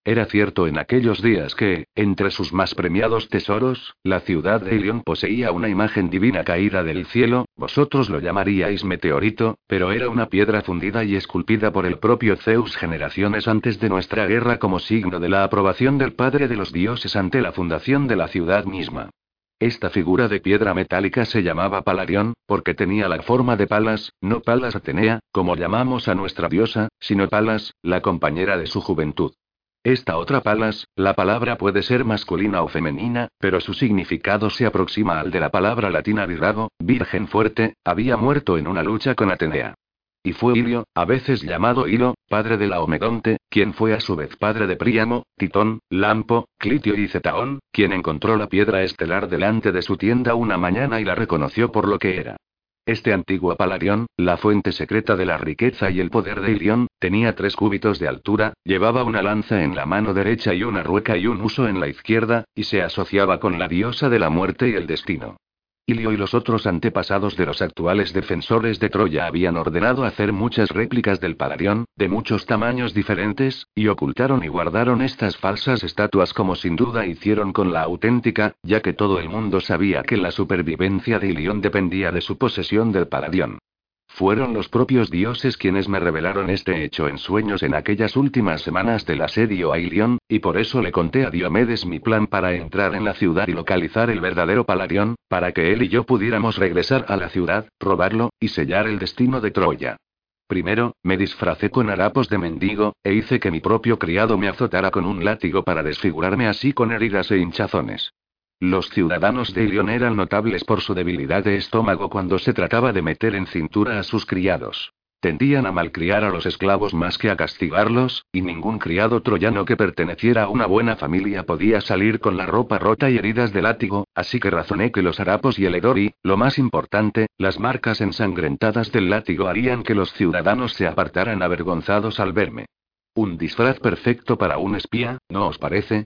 Era cierto en aquellos días que, entre sus más premiados tesoros, la ciudad de Ilión poseía una imagen divina caída del cielo, vosotros lo llamaríais meteorito, pero era una piedra fundida y esculpida por el propio Zeus generaciones antes de nuestra guerra como signo de la aprobación del Padre de los dioses ante la fundación de la ciudad misma. Esta figura de piedra metálica se llamaba Palarión, porque tenía la forma de Palas, no Palas Atenea, como llamamos a nuestra diosa, sino Palas, la compañera de su juventud. Esta otra Palas, la palabra puede ser masculina o femenina, pero su significado se aproxima al de la palabra latina virago, virgen fuerte, había muerto en una lucha con Atenea. Y fue Ilio, a veces llamado Hilo, padre de Laomedonte, quien fue a su vez padre de Príamo, Titón, Lampo, Clitio y Cetaón, quien encontró la piedra estelar delante de su tienda una mañana y la reconoció por lo que era. Este antiguo Palarión, la fuente secreta de la riqueza y el poder de Ilión, tenía tres cúbitos de altura, llevaba una lanza en la mano derecha y una rueca y un uso en la izquierda, y se asociaba con la diosa de la muerte y el destino. Ilio y los otros antepasados de los actuales defensores de Troya habían ordenado hacer muchas réplicas del Palarión, de muchos tamaños diferentes, y ocultaron y guardaron estas falsas estatuas como sin duda hicieron con la auténtica, ya que todo el mundo sabía que la supervivencia de Ilión dependía de su posesión del Paladión. Fueron los propios dioses quienes me revelaron este hecho en sueños en aquellas últimas semanas del asedio a Ilión, y por eso le conté a Diomedes mi plan para entrar en la ciudad y localizar el verdadero Palarión, para que él y yo pudiéramos regresar a la ciudad, robarlo, y sellar el destino de Troya. Primero, me disfracé con harapos de mendigo, e hice que mi propio criado me azotara con un látigo para desfigurarme así con heridas e hinchazones. Los ciudadanos de Ilion eran notables por su debilidad de estómago cuando se trataba de meter en cintura a sus criados. Tendían a malcriar a los esclavos más que a castigarlos, y ningún criado troyano que perteneciera a una buena familia podía salir con la ropa rota y heridas de látigo, así que razoné que los harapos y el hedor y, lo más importante, las marcas ensangrentadas del látigo harían que los ciudadanos se apartaran avergonzados al verme. Un disfraz perfecto para un espía, ¿no os parece?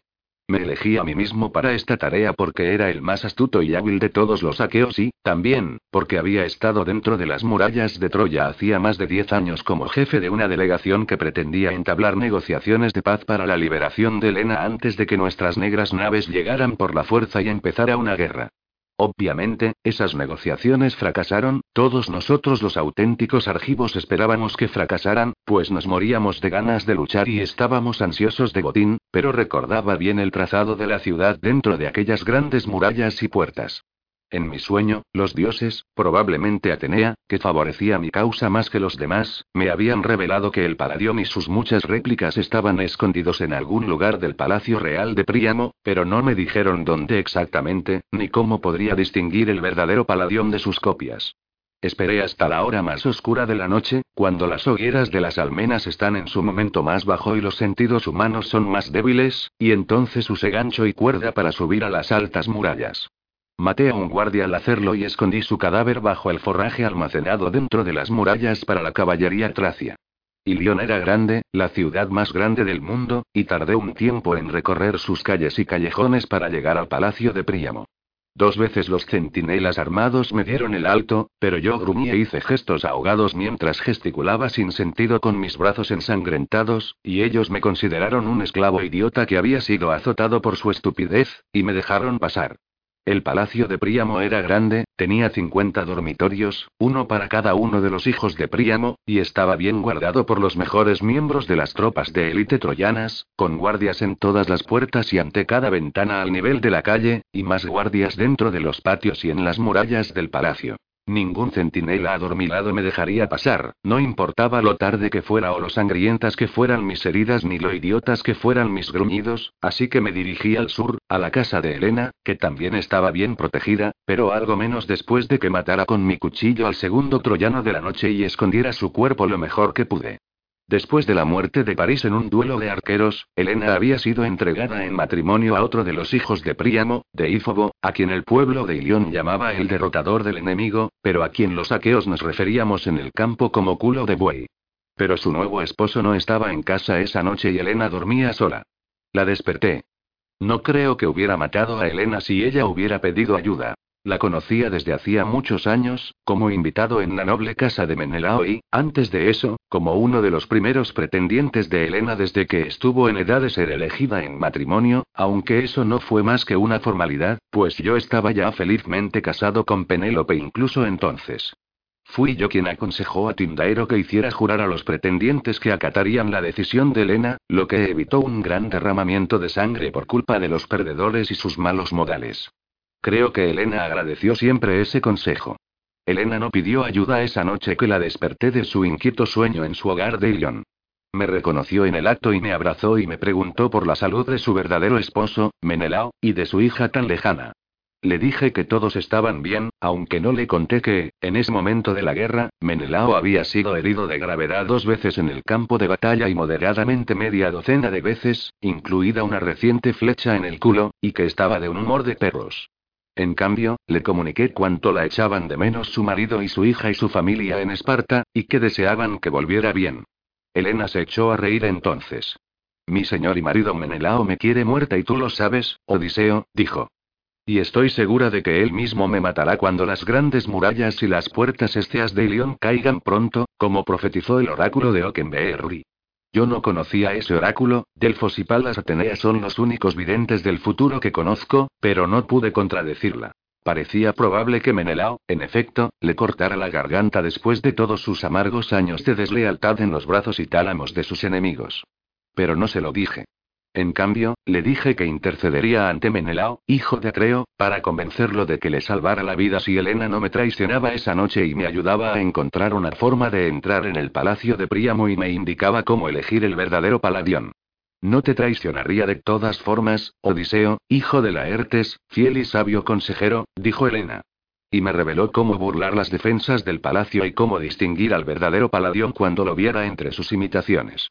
Me elegí a mí mismo para esta tarea porque era el más astuto y hábil de todos los aqueos y, también, porque había estado dentro de las murallas de Troya hacía más de diez años como jefe de una delegación que pretendía entablar negociaciones de paz para la liberación de Helena antes de que nuestras negras naves llegaran por la fuerza y empezara una guerra. Obviamente, esas negociaciones fracasaron, todos nosotros los auténticos argivos esperábamos que fracasaran, pues nos moríamos de ganas de luchar y estábamos ansiosos de botín, pero recordaba bien el trazado de la ciudad dentro de aquellas grandes murallas y puertas. En mi sueño, los dioses, probablemente Atenea, que favorecía mi causa más que los demás, me habían revelado que el Paladión y sus muchas réplicas estaban escondidos en algún lugar del Palacio Real de Príamo, pero no me dijeron dónde exactamente, ni cómo podría distinguir el verdadero Paladión de sus copias. Esperé hasta la hora más oscura de la noche, cuando las hogueras de las almenas están en su momento más bajo y los sentidos humanos son más débiles, y entonces usé gancho y cuerda para subir a las altas murallas. Maté a un guardia al hacerlo y escondí su cadáver bajo el forraje almacenado dentro de las murallas para la caballería tracia. Ilión era grande, la ciudad más grande del mundo, y tardé un tiempo en recorrer sus calles y callejones para llegar al palacio de Príamo. Dos veces los centinelas armados me dieron el alto, pero yo gruñí e hice gestos ahogados mientras gesticulaba sin sentido con mis brazos ensangrentados, y ellos me consideraron un esclavo idiota que había sido azotado por su estupidez, y me dejaron pasar. El palacio de Príamo era grande, tenía 50 dormitorios, uno para cada uno de los hijos de Príamo, y estaba bien guardado por los mejores miembros de las tropas de élite troyanas, con guardias en todas las puertas y ante cada ventana al nivel de la calle, y más guardias dentro de los patios y en las murallas del palacio. Ningún centinela adormilado me dejaría pasar, no importaba lo tarde que fuera o lo sangrientas que fueran mis heridas ni lo idiotas que fueran mis gruñidos, así que me dirigí al sur, a la casa de Elena, que también estaba bien protegida, pero algo menos después de que matara con mi cuchillo al segundo troyano de la noche y escondiera su cuerpo lo mejor que pude. Después de la muerte de París en un duelo de arqueros, Helena había sido entregada en matrimonio a otro de los hijos de Príamo, de Ífobo, a quien el pueblo de Ilión llamaba el derrotador del enemigo, pero a quien los aqueos nos referíamos en el campo como culo de buey. Pero su nuevo esposo no estaba en casa esa noche y Helena dormía sola. La desperté. No creo que hubiera matado a Helena si ella hubiera pedido ayuda. La conocía desde hacía muchos años, como invitado en la noble casa de Menelao y, antes de eso, como uno de los primeros pretendientes de Helena desde que estuvo en edad de ser elegida en matrimonio, aunque eso no fue más que una formalidad, pues yo estaba ya felizmente casado con Penélope incluso entonces. Fui yo quien aconsejó a Tindaero que hiciera jurar a los pretendientes que acatarían la decisión de Helena, lo que evitó un gran derramamiento de sangre por culpa de los perdedores y sus malos modales. Creo que Elena agradeció siempre ese consejo. Elena no pidió ayuda esa noche que la desperté de su inquieto sueño en su hogar de Ilion. Me reconoció en el acto y me abrazó y me preguntó por la salud de su verdadero esposo, Menelao, y de su hija tan lejana. Le dije que todos estaban bien, aunque no le conté que, en ese momento de la guerra, Menelao había sido herido de gravedad dos veces en el campo de batalla y moderadamente media docena de veces, incluida una reciente flecha en el culo, y que estaba de un humor de perros. En cambio, le comuniqué cuánto la echaban de menos su marido y su hija y su familia en Esparta, y que deseaban que volviera bien. Elena se echó a reír entonces. Mi señor y marido Menelao me quiere muerta y tú lo sabes, Odiseo, dijo. Y estoy segura de que él mismo me matará cuando las grandes murallas y las puertas esteas de Ilión caigan pronto, como profetizó el oráculo de Okenbeerri. Yo no conocía ese oráculo, Delfos y Palas Atenea son los únicos videntes del futuro que conozco, pero no pude contradecirla. Parecía probable que Menelao, en efecto, le cortara la garganta después de todos sus amargos años de deslealtad en los brazos y tálamos de sus enemigos. Pero no se lo dije. En cambio, le dije que intercedería ante Menelao, hijo de Atreo, para convencerlo de que le salvara la vida si Helena no me traicionaba esa noche y me ayudaba a encontrar una forma de entrar en el palacio de Príamo y me indicaba cómo elegir el verdadero paladión. No te traicionaría de todas formas, Odiseo, hijo de Laertes, fiel y sabio consejero, dijo Helena. Y me reveló cómo burlar las defensas del palacio y cómo distinguir al verdadero paladión cuando lo viera entre sus imitaciones.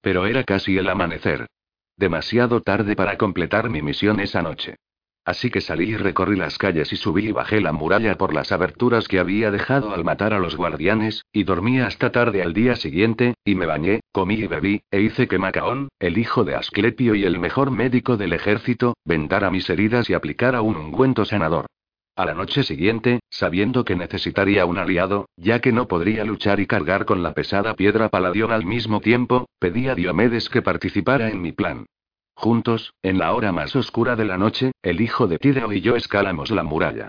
Pero era casi el amanecer. Demasiado tarde para completar mi misión esa noche. Así que salí y recorrí las calles y subí y bajé la muralla por las aberturas que había dejado al matar a los guardianes, y dormí hasta tarde al día siguiente, y me bañé, comí y bebí, e hice que Macaón, el hijo de Asclepio y el mejor médico del ejército, vendara mis heridas y aplicara un ungüento sanador. A la noche siguiente, sabiendo que necesitaría un aliado, ya que no podría luchar y cargar con la pesada piedra paladión al mismo tiempo, pedí a Diomedes que participara en mi plan. Juntos, en la hora más oscura de la noche, el hijo de Tideo y yo escalamos la muralla.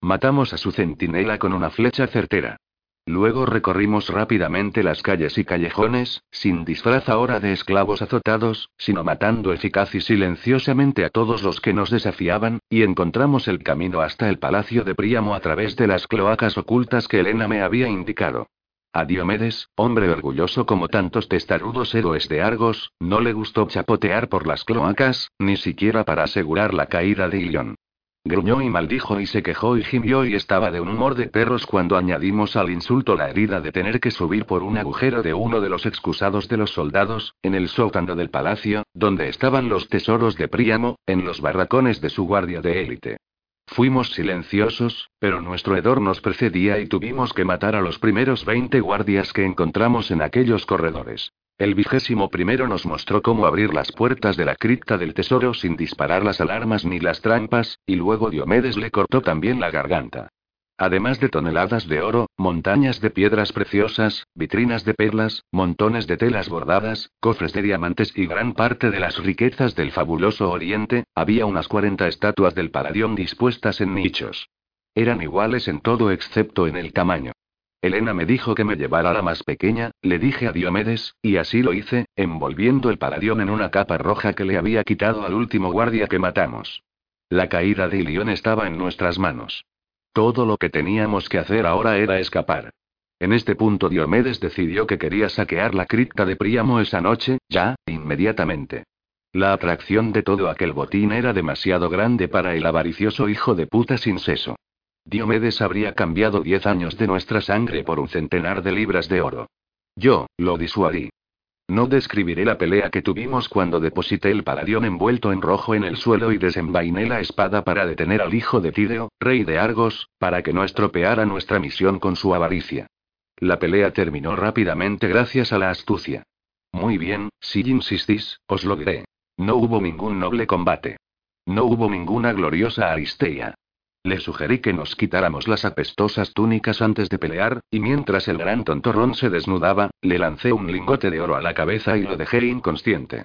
Matamos a su centinela con una flecha certera. Luego recorrimos rápidamente las calles y callejones, sin disfraz ahora de esclavos azotados, sino matando eficaz y silenciosamente a todos los que nos desafiaban, y encontramos el camino hasta el palacio de Príamo a través de las cloacas ocultas que Elena me había indicado. A Diomedes, hombre orgulloso como tantos testarudos héroes de Argos, no le gustó chapotear por las cloacas, ni siquiera para asegurar la caída de Ilion. Gruñó y maldijo y se quejó y gimió y estaba de un humor de perros cuando añadimos al insulto la herida de tener que subir por un agujero de uno de los excusados de los soldados, en el sótano del palacio, donde estaban los tesoros de Príamo, en los barracones de su guardia de élite. Fuimos silenciosos, pero nuestro hedor nos precedía y tuvimos que matar a los primeros 20 guardias que encontramos en aquellos corredores. El vigésimo primero nos mostró cómo abrir las puertas de la cripta del tesoro sin disparar las alarmas ni las trampas, y luego Diomedes le cortó también la garganta. Además de toneladas de oro, montañas de piedras preciosas, vitrinas de perlas, montones de telas bordadas, cofres de diamantes y gran parte de las riquezas del fabuloso Oriente, había unas 40 estatuas del Paladión dispuestas en nichos. Eran iguales en todo excepto en el tamaño. Elena me dijo que me llevara la más pequeña, le dije a Diomedes, y así lo hice, envolviendo el Paladión en una capa roja que le había quitado al último guardia que matamos. La caída de Ilión estaba en nuestras manos. Todo lo que teníamos que hacer ahora era escapar. En este punto Diomedes decidió que quería saquear la cripta de Príamo esa noche, ya, inmediatamente. La atracción de todo aquel botín era demasiado grande para el avaricioso hijo de puta sin seso. Diomedes habría cambiado diez años de nuestra sangre por un centenar de libras de oro. Yo, lo disuadí. No describiré la pelea que tuvimos cuando deposité el paladión envuelto en rojo en el suelo y desenvainé la espada para detener al hijo de Tideo, rey de Argos, para que no estropeara nuestra misión con su avaricia. La pelea terminó rápidamente gracias a la astucia. Muy bien, si insistís, os lo diré. No hubo ningún noble combate. No hubo ninguna gloriosa Aristeia. Le sugerí que nos quitáramos las apestosas túnicas antes de pelear, y mientras el gran tontorrón se desnudaba, le lancé un lingote de oro a la cabeza y lo dejé inconsciente.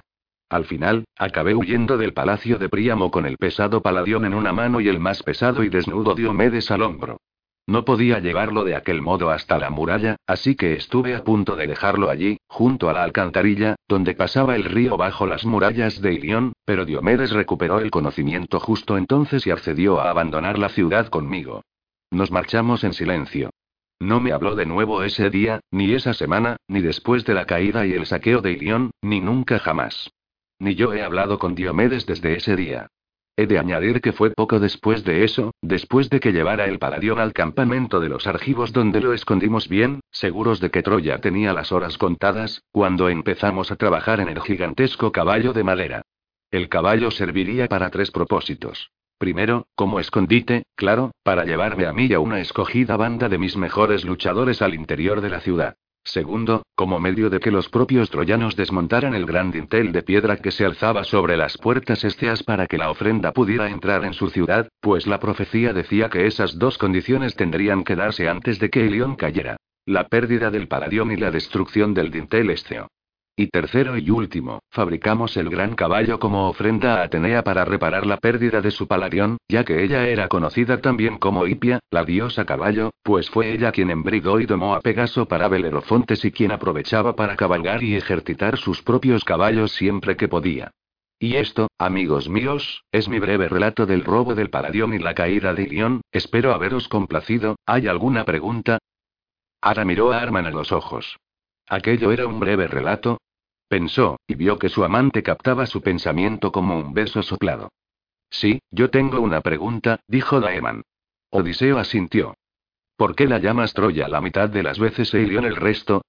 Al final, acabé huyendo del palacio de Príamo con el pesado paladión en una mano y el más pesado y desnudo Diomedes al hombro. No podía llevarlo de aquel modo hasta la muralla, así que estuve a punto de dejarlo allí, junto a la alcantarilla, donde pasaba el río bajo las murallas de Ilión, pero Diomedes recuperó el conocimiento justo entonces y accedió a abandonar la ciudad conmigo. Nos marchamos en silencio. No me habló de nuevo ese día, ni esa semana, ni después de la caída y el saqueo de Ilión, ni nunca jamás. Ni yo he hablado con Diomedes desde ese día. He de añadir que fue poco después de eso, después de que llevara el Paladión al campamento de los argivos donde lo escondimos bien, seguros de que Troya tenía las horas contadas, cuando empezamos a trabajar en el gigantesco caballo de madera. El caballo serviría para tres propósitos. Primero, como escondite, claro, para llevarme a mí y a una escogida banda de mis mejores luchadores al interior de la ciudad. Segundo, como medio de que los propios troyanos desmontaran el gran dintel de piedra que se alzaba sobre las puertas esteas para que la ofrenda pudiera entrar en su ciudad, pues la profecía decía que esas dos condiciones tendrían que darse antes de que Ilión cayera. La pérdida del Paladión y la destrucción del dintel esteo. Y tercero y último, fabricamos el gran caballo como ofrenda a Atenea para reparar la pérdida de su paladión, ya que ella era conocida también como Hipia, la diosa caballo, pues fue ella quien embridó y domó a Pegaso para Belerofontes y quien aprovechaba para cabalgar y ejercitar sus propios caballos siempre que podía. Y esto, amigos míos, es mi breve relato del robo del Paladión y la caída de Ilión, espero haberos complacido, ¿hay alguna pregunta? Ara miró a Arman a los ojos. Aquello era un breve relato, Pensó, y vio que su amante captaba su pensamiento como un beso soplado. Sí, yo tengo una pregunta, dijo Daeman. Odiseo asintió. ¿Por qué la llamas Troya la mitad de las veces e en el resto?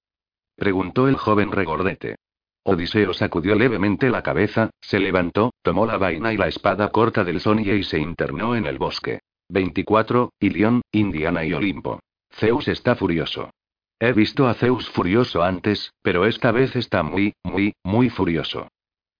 preguntó el joven regordete. Odiseo sacudió levemente la cabeza, se levantó, tomó la vaina y la espada corta del Sonia y se internó en el bosque. 24, Ilión, Indiana y Olimpo. Zeus está furioso. He visto a Zeus furioso antes, pero esta vez está muy, muy, muy furioso.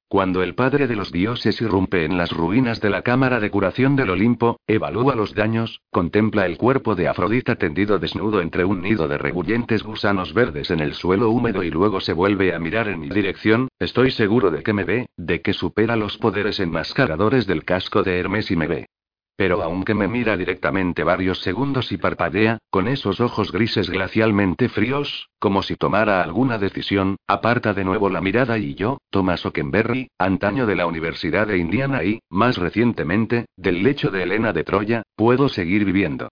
Cuando el padre de los dioses irrumpe en las ruinas de la cámara de curación del Olimpo, evalúa los daños, contempla el cuerpo de Afrodita tendido desnudo entre un nido de rebullentes gusanos verdes en el suelo húmedo y luego se vuelve a mirar en mi dirección, estoy seguro de que me ve, de que supera los poderes enmascaradores del casco de Hermes y me ve. Pero aunque me mira directamente varios segundos y parpadea, con esos ojos grises glacialmente fríos, como si tomara alguna decisión, aparta de nuevo la mirada y yo, Thomas Okenberry, antaño de la Universidad de Indiana y, más recientemente, del lecho de Helena de Troya, puedo seguir viviendo.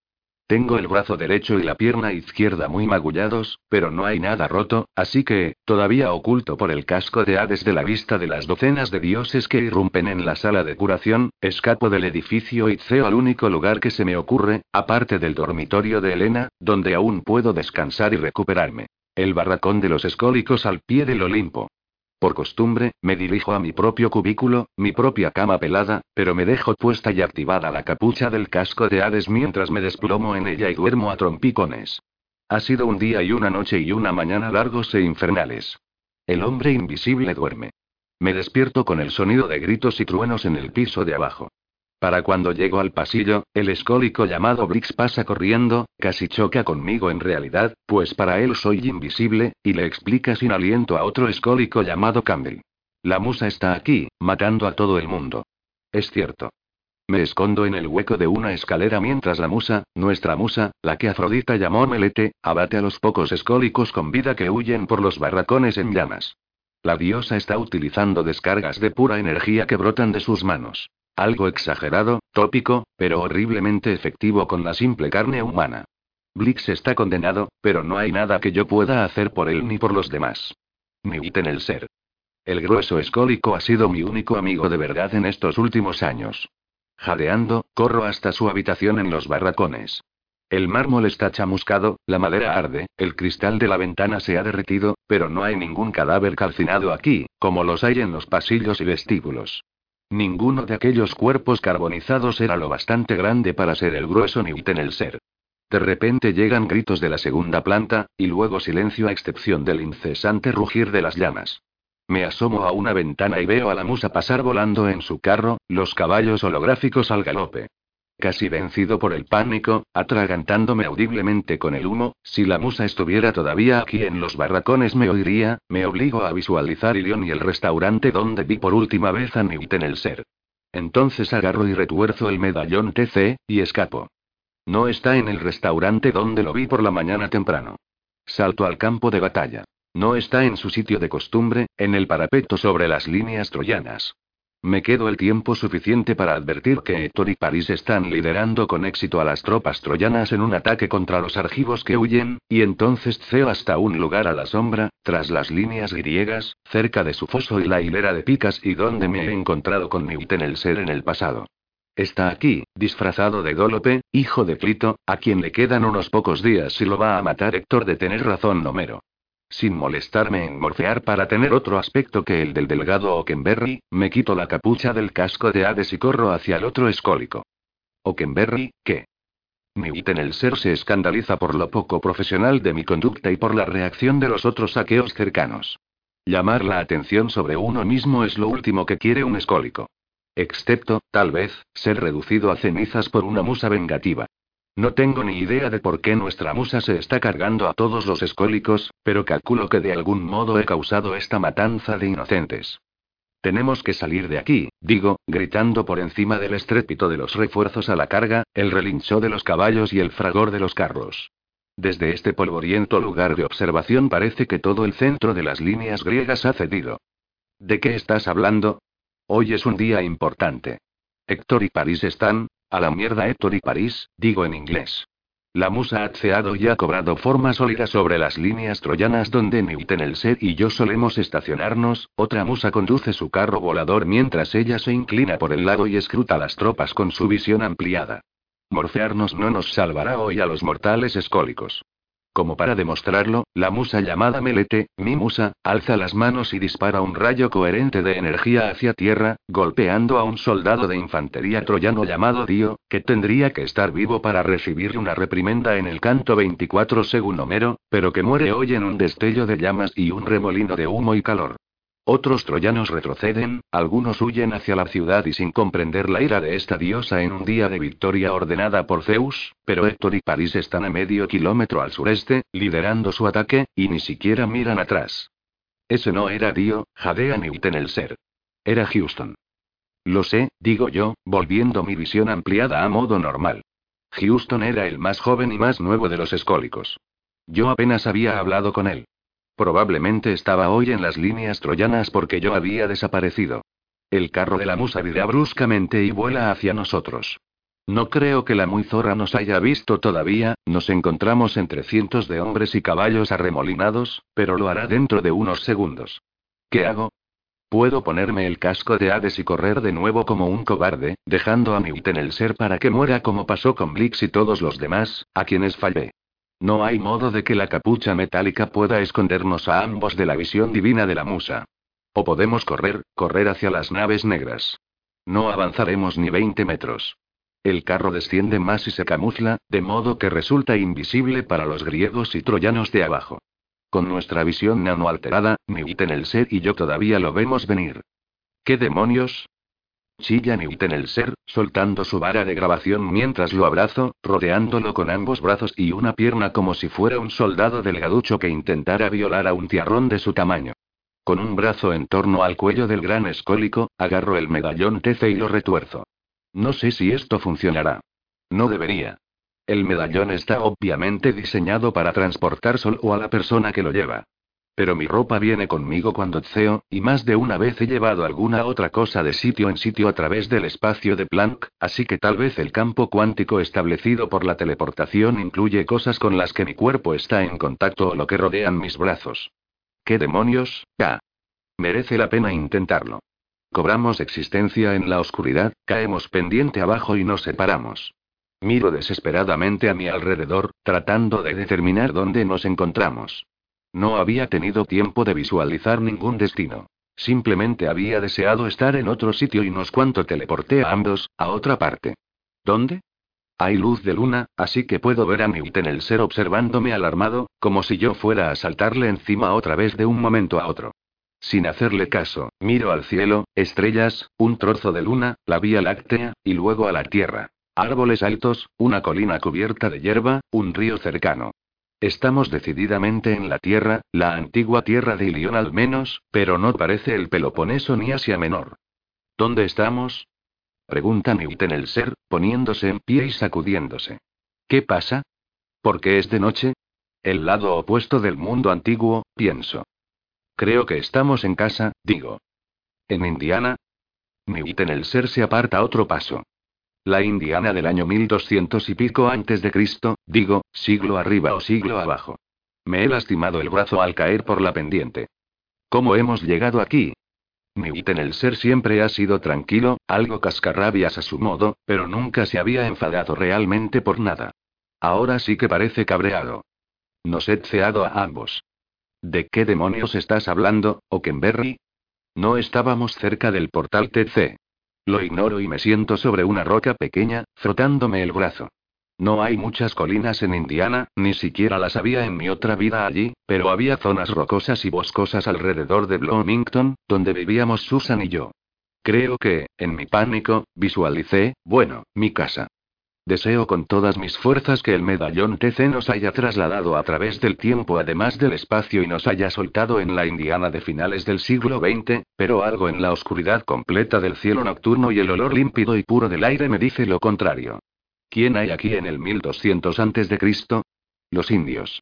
Tengo el brazo derecho y la pierna izquierda muy magullados, pero no hay nada roto, así que, todavía oculto por el casco de Hades de la vista de las docenas de dioses que irrumpen en la sala de curación, escapo del edificio y ceo al único lugar que se me ocurre, aparte del dormitorio de Helena, donde aún puedo descansar y recuperarme. El barracón de los escólicos al pie del Olimpo. Por costumbre, me dirijo a mi propio cubículo, mi propia cama pelada, pero me dejo puesta y activada la capucha del casco de Hades mientras me desplomo en ella y duermo a trompicones. Ha sido un día y una noche y una mañana largos e infernales. El hombre invisible duerme. Me despierto con el sonido de gritos y truenos en el piso de abajo. Para cuando llego al pasillo, el escólico llamado Brix pasa corriendo, casi choca conmigo en realidad, pues para él soy invisible, y le explica sin aliento a otro escólico llamado Campbell. La musa está aquí, matando a todo el mundo. Es cierto. Me escondo en el hueco de una escalera mientras la musa, nuestra musa, la que Afrodita llamó Melete, abate a los pocos escólicos con vida que huyen por los barracones en llamas. La diosa está utilizando descargas de pura energía que brotan de sus manos. Algo exagerado, tópico, pero horriblemente efectivo con la simple carne humana. Blix está condenado, pero no hay nada que yo pueda hacer por él ni por los demás. Ni en el ser. El grueso escólico ha sido mi único amigo de verdad en estos últimos años. Jadeando, corro hasta su habitación en los barracones. El mármol está chamuscado, la madera arde, el cristal de la ventana se ha derretido, pero no hay ningún cadáver calcinado aquí, como los hay en los pasillos y vestíbulos. Ninguno de aquellos cuerpos carbonizados era lo bastante grande para ser el grueso en el ser. De repente llegan gritos de la segunda planta, y luego silencio a excepción del incesante rugir de las llamas. Me asomo a una ventana y veo a la musa pasar volando en su carro, los caballos holográficos al galope. Casi vencido por el pánico, atragantándome audiblemente con el humo, si la musa estuviera todavía aquí en los barracones me oiría, me obligo a visualizar Ilion y el restaurante donde vi por última vez a Newt en el ser. Entonces agarro y retuerzo el medallón TC, y escapo. No está en el restaurante donde lo vi por la mañana temprano. Salto al campo de batalla. No está en su sitio de costumbre, en el parapeto sobre las líneas troyanas. Me quedo el tiempo suficiente para advertir que Héctor y París están liderando con éxito a las tropas troyanas en un ataque contra los argivos que huyen, y entonces ceo hasta un lugar a la sombra, tras las líneas griegas, cerca de su foso y la hilera de picas y donde me he encontrado con Newton el ser en el pasado. Está aquí, disfrazado de Dólope, hijo de Clito, a quien le quedan unos pocos días si lo va a matar Héctor de tener razón Homero. Sin molestarme en morfear para tener otro aspecto que el del delgado Okenberry, me quito la capucha del casco de Hades y corro hacia el otro escólico. Okenberry, ¿qué? Mi en el ser se escandaliza por lo poco profesional de mi conducta y por la reacción de los otros saqueos cercanos. Llamar la atención sobre uno mismo es lo último que quiere un escólico. Excepto, tal vez, ser reducido a cenizas por una musa vengativa. No tengo ni idea de por qué nuestra musa se está cargando a todos los escólicos, pero calculo que de algún modo he causado esta matanza de inocentes. Tenemos que salir de aquí, digo, gritando por encima del estrépito de los refuerzos a la carga, el relincho de los caballos y el fragor de los carros. Desde este polvoriento lugar de observación parece que todo el centro de las líneas griegas ha cedido. ¿De qué estás hablando? Hoy es un día importante. Héctor y París están, a la mierda Héctor y París, digo en inglés. La musa ha ceado y ha cobrado forma sólida sobre las líneas troyanas donde Newton el ser y yo solemos estacionarnos, otra musa conduce su carro volador mientras ella se inclina por el lado y escruta las tropas con su visión ampliada. Morfearnos no nos salvará hoy a los mortales escólicos. Como para demostrarlo, la musa llamada Melete, mi musa, alza las manos y dispara un rayo coherente de energía hacia tierra, golpeando a un soldado de infantería troyano llamado Dio, que tendría que estar vivo para recibir una reprimenda en el canto 24 según Homero, pero que muere hoy en un destello de llamas y un remolino de humo y calor. Otros troyanos retroceden, algunos huyen hacia la ciudad y sin comprender la ira de esta diosa en un día de victoria ordenada por Zeus, pero Héctor y París están a medio kilómetro al sureste, liderando su ataque, y ni siquiera miran atrás. Ese no era Dio, jadea Newton el ser. Era Houston. Lo sé, digo yo, volviendo mi visión ampliada a modo normal. Houston era el más joven y más nuevo de los escólicos. Yo apenas había hablado con él. Probablemente estaba hoy en las líneas troyanas porque yo había desaparecido. El carro de la musa vira bruscamente y vuela hacia nosotros. No creo que la muy zorra nos haya visto todavía, nos encontramos entre cientos de hombres y caballos arremolinados, pero lo hará dentro de unos segundos. ¿Qué hago? Puedo ponerme el casco de Hades y correr de nuevo como un cobarde, dejando a Newt en el ser para que muera como pasó con Blix y todos los demás, a quienes fallé. No hay modo de que la capucha metálica pueda escondernos a ambos de la visión divina de la musa. O podemos correr, correr hacia las naves negras. No avanzaremos ni 20 metros. El carro desciende más y se camufla, de modo que resulta invisible para los griegos y troyanos de abajo. Con nuestra visión nano alterada, Newton el ser y yo todavía lo vemos venir. ¿Qué demonios? Chilla Newton el ser, soltando su vara de grabación mientras lo abrazo, rodeándolo con ambos brazos y una pierna como si fuera un soldado delgaducho que intentara violar a un tiarrón de su tamaño. Con un brazo en torno al cuello del gran escólico, agarro el medallón TC y lo retuerzo. No sé si esto funcionará. No debería. El medallón está obviamente diseñado para transportar solo a la persona que lo lleva. Pero mi ropa viene conmigo cuando ceo, y más de una vez he llevado alguna otra cosa de sitio en sitio a través del espacio de Planck, así que tal vez el campo cuántico establecido por la teleportación incluye cosas con las que mi cuerpo está en contacto o lo que rodean mis brazos. ¿Qué demonios? Ah. Merece la pena intentarlo. Cobramos existencia en la oscuridad, caemos pendiente abajo y nos separamos. Miro desesperadamente a mi alrededor, tratando de determinar dónde nos encontramos. No había tenido tiempo de visualizar ningún destino. Simplemente había deseado estar en otro sitio y nos cuanto teleporté a ambos, a otra parte. ¿Dónde? Hay luz de luna, así que puedo ver a Newton el ser observándome alarmado, como si yo fuera a saltarle encima otra vez de un momento a otro. Sin hacerle caso, miro al cielo, estrellas, un trozo de luna, la Vía Láctea, y luego a la Tierra. Árboles altos, una colina cubierta de hierba, un río cercano. Estamos decididamente en la Tierra, la antigua Tierra de Ilión al menos, pero no parece el Peloponeso ni Asia Menor. ¿Dónde estamos? Pregunta Newton el ser, poniéndose en pie y sacudiéndose. ¿Qué pasa? ¿Por qué es de noche? El lado opuesto del mundo antiguo, pienso. Creo que estamos en casa, digo. ¿En Indiana? Newton el ser se aparta otro paso. La Indiana del año 1200 y pico antes de Cristo, digo, siglo arriba o siglo abajo. Me he lastimado el brazo al caer por la pendiente. ¿Cómo hemos llegado aquí? Newton el ser siempre ha sido tranquilo, algo cascarrabias a su modo, pero nunca se había enfadado realmente por nada. Ahora sí que parece cabreado. Nos he ceado a ambos. ¿De qué demonios estás hablando, Okenberry? No estábamos cerca del portal TC. Lo ignoro y me siento sobre una roca pequeña, frotándome el brazo. No hay muchas colinas en Indiana, ni siquiera las había en mi otra vida allí, pero había zonas rocosas y boscosas alrededor de Bloomington, donde vivíamos Susan y yo. Creo que, en mi pánico, visualicé, bueno, mi casa. Deseo con todas mis fuerzas que el medallón TC nos haya trasladado a través del tiempo además del espacio y nos haya soltado en la Indiana de finales del siglo XX, pero algo en la oscuridad completa del cielo nocturno y el olor límpido y puro del aire me dice lo contrario. ¿Quién hay aquí en el 1200 antes de Cristo? Los indios.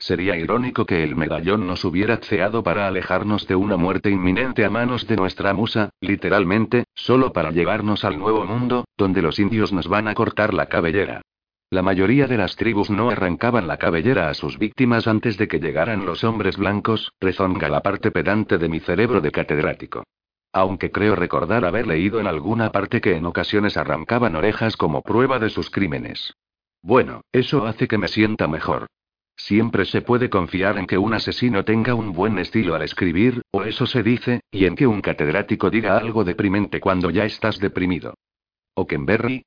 Sería irónico que el medallón nos hubiera ceado para alejarnos de una muerte inminente a manos de nuestra musa, literalmente, solo para llevarnos al nuevo mundo, donde los indios nos van a cortar la cabellera. La mayoría de las tribus no arrancaban la cabellera a sus víctimas antes de que llegaran los hombres blancos, rezonga la parte pedante de mi cerebro de catedrático. Aunque creo recordar haber leído en alguna parte que en ocasiones arrancaban orejas como prueba de sus crímenes. Bueno, eso hace que me sienta mejor. Siempre se puede confiar en que un asesino tenga un buen estilo al escribir, o eso se dice, y en que un catedrático diga algo deprimente cuando ya estás deprimido. Okenberry.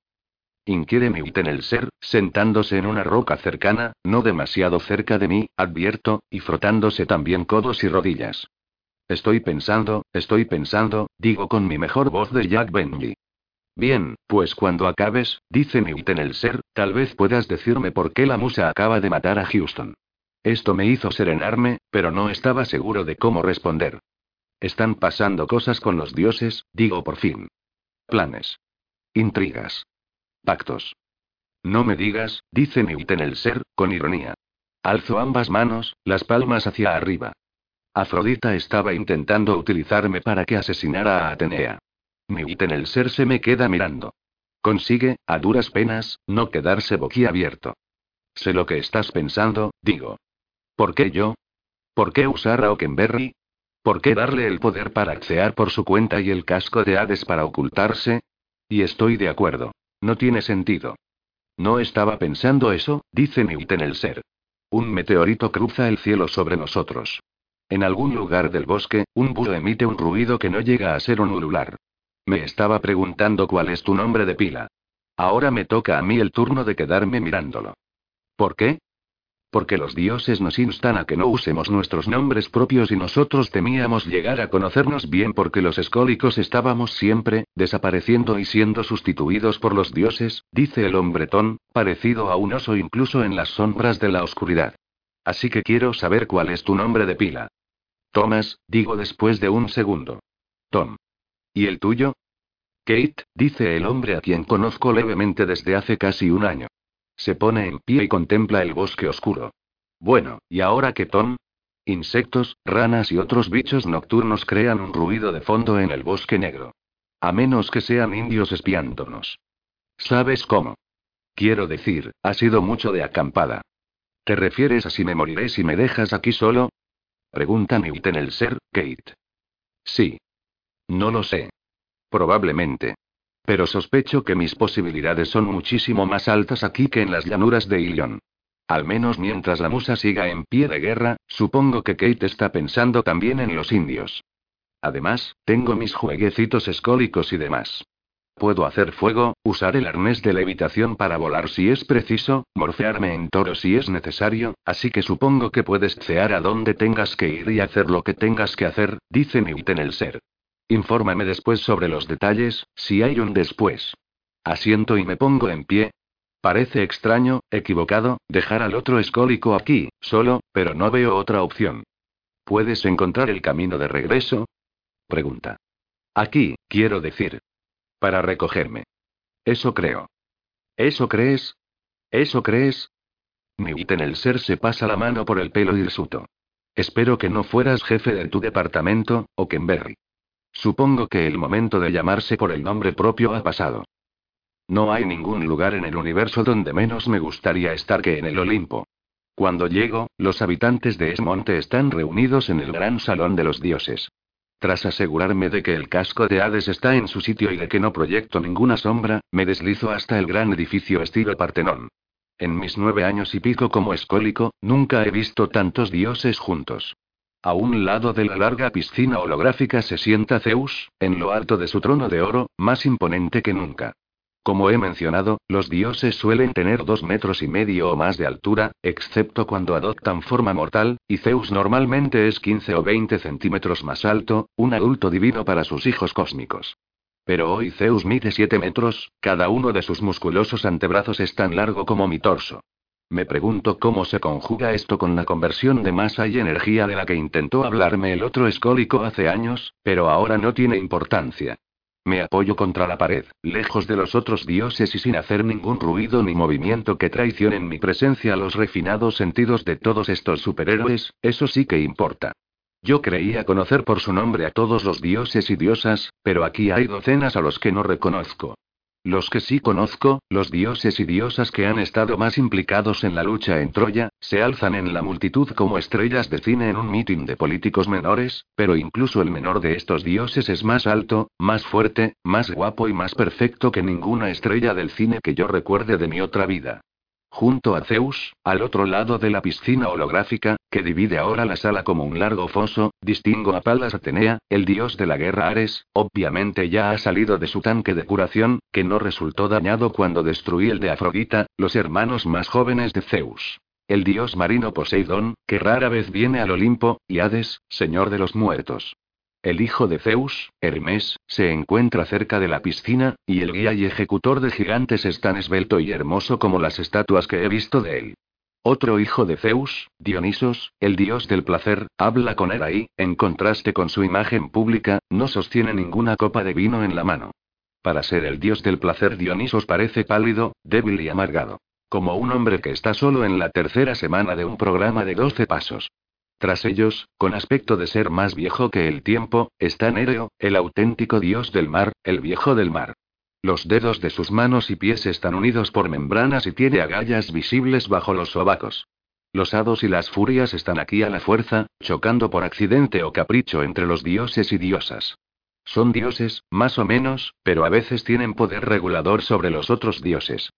Inquiere Newton el ser, sentándose en una roca cercana, no demasiado cerca de mí, advierto, y frotándose también codos y rodillas. Estoy pensando, estoy pensando, digo con mi mejor voz de Jack Bentley. Bien, pues cuando acabes, dice Newton el ser, tal vez puedas decirme por qué la musa acaba de matar a Houston. Esto me hizo serenarme, pero no estaba seguro de cómo responder. Están pasando cosas con los dioses, digo por fin. Planes. Intrigas. Pactos. No me digas, dice Newton el ser, con ironía. Alzo ambas manos, las palmas hacia arriba. Afrodita estaba intentando utilizarme para que asesinara a Atenea. Newton el ser se me queda mirando. Consigue, a duras penas, no quedarse boquiabierto. Sé lo que estás pensando, digo. ¿Por qué yo? ¿Por qué usar a Okenberry? ¿Por qué darle el poder para accear por su cuenta y el casco de Hades para ocultarse? Y estoy de acuerdo. No tiene sentido. No estaba pensando eso, dice Newton el ser. Un meteorito cruza el cielo sobre nosotros. En algún lugar del bosque, un búho emite un ruido que no llega a ser un ulular. Me estaba preguntando cuál es tu nombre de pila. Ahora me toca a mí el turno de quedarme mirándolo. ¿Por qué? Porque los dioses nos instan a que no usemos nuestros nombres propios y nosotros temíamos llegar a conocernos bien porque los escólicos estábamos siempre, desapareciendo y siendo sustituidos por los dioses, dice el hombretón, parecido a un oso incluso en las sombras de la oscuridad. Así que quiero saber cuál es tu nombre de pila. Thomas, digo después de un segundo. Tom. ¿Y el tuyo? Kate, dice el hombre a quien conozco levemente desde hace casi un año. Se pone en pie y contempla el bosque oscuro. Bueno, ¿y ahora qué Tom? Insectos, ranas y otros bichos nocturnos crean un ruido de fondo en el bosque negro. A menos que sean indios espiándonos. ¿Sabes cómo? Quiero decir, ha sido mucho de acampada. ¿Te refieres a si me moriré si me dejas aquí solo? Pregunta Newton el ser, Kate. Sí. No lo sé. Probablemente. Pero sospecho que mis posibilidades son muchísimo más altas aquí que en las llanuras de Ilion. Al menos mientras la musa siga en pie de guerra, supongo que Kate está pensando también en los indios. Además, tengo mis jueguecitos escólicos y demás. Puedo hacer fuego, usar el arnés de levitación para volar si es preciso, morfearme en toro si es necesario, así que supongo que puedes cear a donde tengas que ir y hacer lo que tengas que hacer, dice Newton el ser. Infórmame después sobre los detalles, si hay un después. Asiento y me pongo en pie. Parece extraño, equivocado, dejar al otro escólico aquí, solo, pero no veo otra opción. ¿Puedes encontrar el camino de regreso? Pregunta. Aquí, quiero decir. Para recogerme. Eso creo. ¿Eso crees? ¿Eso crees? Newton el ser se pasa la mano por el pelo hirsuto. Espero que no fueras jefe de tu departamento, o Kenberry. Supongo que el momento de llamarse por el nombre propio ha pasado. No hay ningún lugar en el universo donde menos me gustaría estar que en el Olimpo. Cuando llego, los habitantes de Esmonte están reunidos en el gran salón de los dioses. Tras asegurarme de que el casco de Hades está en su sitio y de que no proyecto ninguna sombra, me deslizo hasta el gran edificio estilo Partenón. En mis nueve años y pico como escólico, nunca he visto tantos dioses juntos. A un lado de la larga piscina holográfica se sienta Zeus, en lo alto de su trono de oro, más imponente que nunca. Como he mencionado, los dioses suelen tener dos metros y medio o más de altura, excepto cuando adoptan forma mortal, y Zeus normalmente es 15 o 20 centímetros más alto, un adulto divino para sus hijos cósmicos. Pero hoy Zeus mide 7 metros, cada uno de sus musculosos antebrazos es tan largo como mi torso. Me pregunto cómo se conjuga esto con la conversión de masa y energía de la que intentó hablarme el otro escólico hace años, pero ahora no tiene importancia. Me apoyo contra la pared, lejos de los otros dioses y sin hacer ningún ruido ni movimiento que traicionen mi presencia a los refinados sentidos de todos estos superhéroes, eso sí que importa. Yo creía conocer por su nombre a todos los dioses y diosas, pero aquí hay docenas a los que no reconozco. Los que sí conozco, los dioses y diosas que han estado más implicados en la lucha en Troya, se alzan en la multitud como estrellas de cine en un mitin de políticos menores, pero incluso el menor de estos dioses es más alto, más fuerte, más guapo y más perfecto que ninguna estrella del cine que yo recuerde de mi otra vida. Junto a Zeus, al otro lado de la piscina holográfica, que divide ahora la sala como un largo foso, distingo a Palas Atenea, el dios de la guerra Ares, obviamente ya ha salido de su tanque de curación, que no resultó dañado cuando destruí el de Afrodita, los hermanos más jóvenes de Zeus. El dios marino Poseidón, que rara vez viene al Olimpo, y Hades, señor de los muertos. El hijo de Zeus, Hermes, se encuentra cerca de la piscina, y el guía y ejecutor de gigantes es tan esbelto y hermoso como las estatuas que he visto de él. Otro hijo de Zeus, Dionisos, el dios del placer, habla con él ahí, en contraste con su imagen pública, no sostiene ninguna copa de vino en la mano. Para ser el dios del placer Dionisos parece pálido, débil y amargado. Como un hombre que está solo en la tercera semana de un programa de 12 pasos. Tras ellos, con aspecto de ser más viejo que el tiempo, está Nereo, el auténtico dios del mar, el viejo del mar. Los dedos de sus manos y pies están unidos por membranas y tiene agallas visibles bajo los sobacos. Los hados y las furias están aquí a la fuerza, chocando por accidente o capricho entre los dioses y diosas. Son dioses, más o menos, pero a veces tienen poder regulador sobre los otros dioses.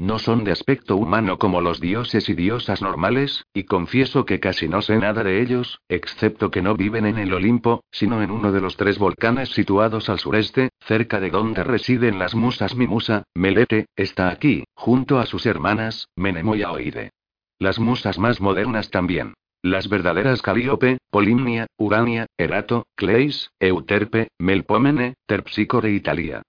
No son de aspecto humano como los dioses y diosas normales, y confieso que casi no sé nada de ellos, excepto que no viven en el Olimpo, sino en uno de los tres volcanes situados al sureste, cerca de donde residen las musas. Mi musa, Melete, está aquí, junto a sus hermanas, Menemo y Aoide. Las musas más modernas también. Las verdaderas Calíope, Polimnia, Urania, Erato, Cleis, Euterpe, Melpómene, Terpsícore y Talía.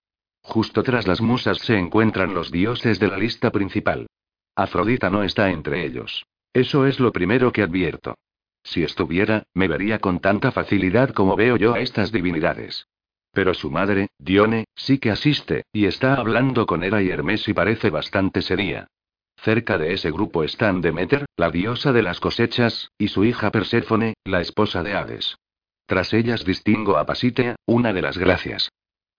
Justo tras las musas se encuentran los dioses de la lista principal. Afrodita no está entre ellos. Eso es lo primero que advierto. Si estuviera, me vería con tanta facilidad como veo yo a estas divinidades. Pero su madre, Dione, sí que asiste, y está hablando con Hera y Hermes y parece bastante seria. Cerca de ese grupo están Demeter, la diosa de las cosechas, y su hija Perséfone, la esposa de Hades. Tras ellas distingo a Pasitea, una de las gracias.